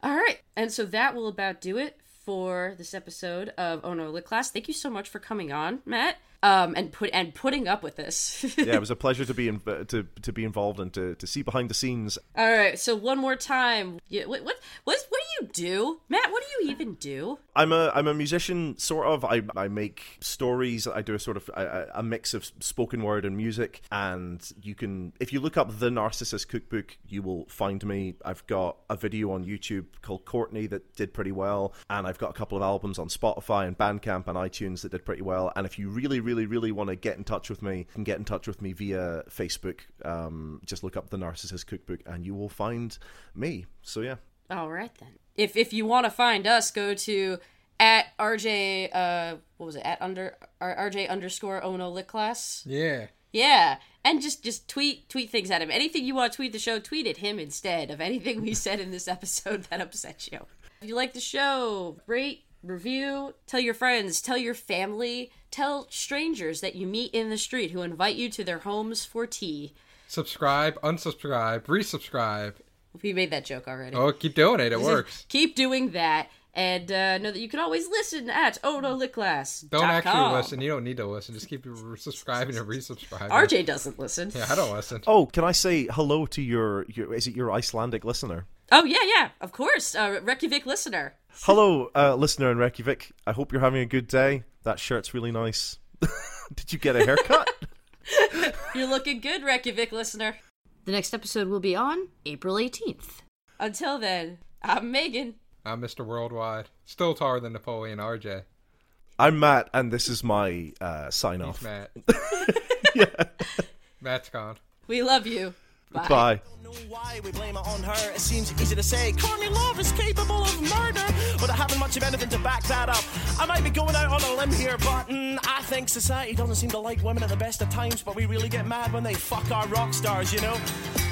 All right, and so that will about do it for this episode of Oh No Lit Class. Thank you so much for coming on, Matt, um, and put and putting up with this. yeah, it was a pleasure to be in, to to be involved and to, to see behind the scenes. All right, so one more time. Yeah, what what what what do you do, Matt? What do you even do? I'm a I'm a musician, sort of. I I make stories. I do a sort of a, a mix of spoken word and music. And you can, if you look up the Narcissist Cookbook, you will find me. I've got a video on YouTube called Courtney that did pretty well, and I've got a couple of albums on Spotify and Bandcamp and iTunes that did pretty well. And if you really, really, really want to get in touch with me, you can get in touch with me via Facebook. Um, just look up the Narcissist Cookbook, and you will find me. So yeah. All right then. If if you want to find us, go to at RJ. Uh, what was it? At under RJ underscore Ono Lit Class. Yeah. Yeah, and just just tweet tweet things at him. Anything you want to tweet the show, tweet at him instead of anything we said in this episode that upset you. If you like the show, rate, review, tell your friends, tell your family, tell strangers that you meet in the street who invite you to their homes for tea. Subscribe, unsubscribe, resubscribe. We made that joke already. Oh, keep doing it. It works. Keep doing that. And uh, know that you can always listen at ohnolitclass. Don't actually listen. You don't need to listen. Just keep subscribing and resubscribing. RJ doesn't listen. Yeah, I don't listen. Oh, can I say hello to your, your is it your Icelandic listener? Oh yeah, yeah, of course. Uh, Reykjavik listener. Hello, uh, listener in Reykjavik. I hope you're having a good day. That shirt's really nice. Did you get a haircut? You're looking good, Reykjavik listener. The next episode will be on April 18th. Until then, I'm Megan. I'm Mr. Worldwide. Still taller than Napoleon RJ. I'm Matt, and this is my uh, sign off. Matt. Matt's gone. We love you. Bye. Bye. why we blame it on her. It seems easy to say Courtney Love is capable of murder, but I haven't much of anything to back that up. I might be going out on a limb here, but mm, I think society doesn't seem to like women at the best of times, but we really get mad when they fuck our rock stars, you know?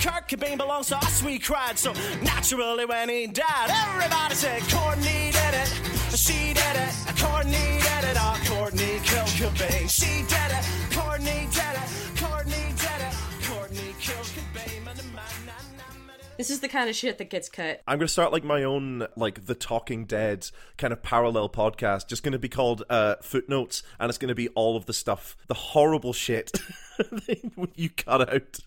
Kurt Cobain belongs to us, we cried, so naturally when he died, everybody said Courtney did it, she did it, Courtney did it, oh, Courtney killed Cobain, she did it, Courtney did it, Courtney This is the kind of shit that gets cut. I'm to start like my own, like the Talking Dead kind of parallel podcast. Just to be called uh, Footnotes, and it's to be all of the stuff, the horrible shit you cut out.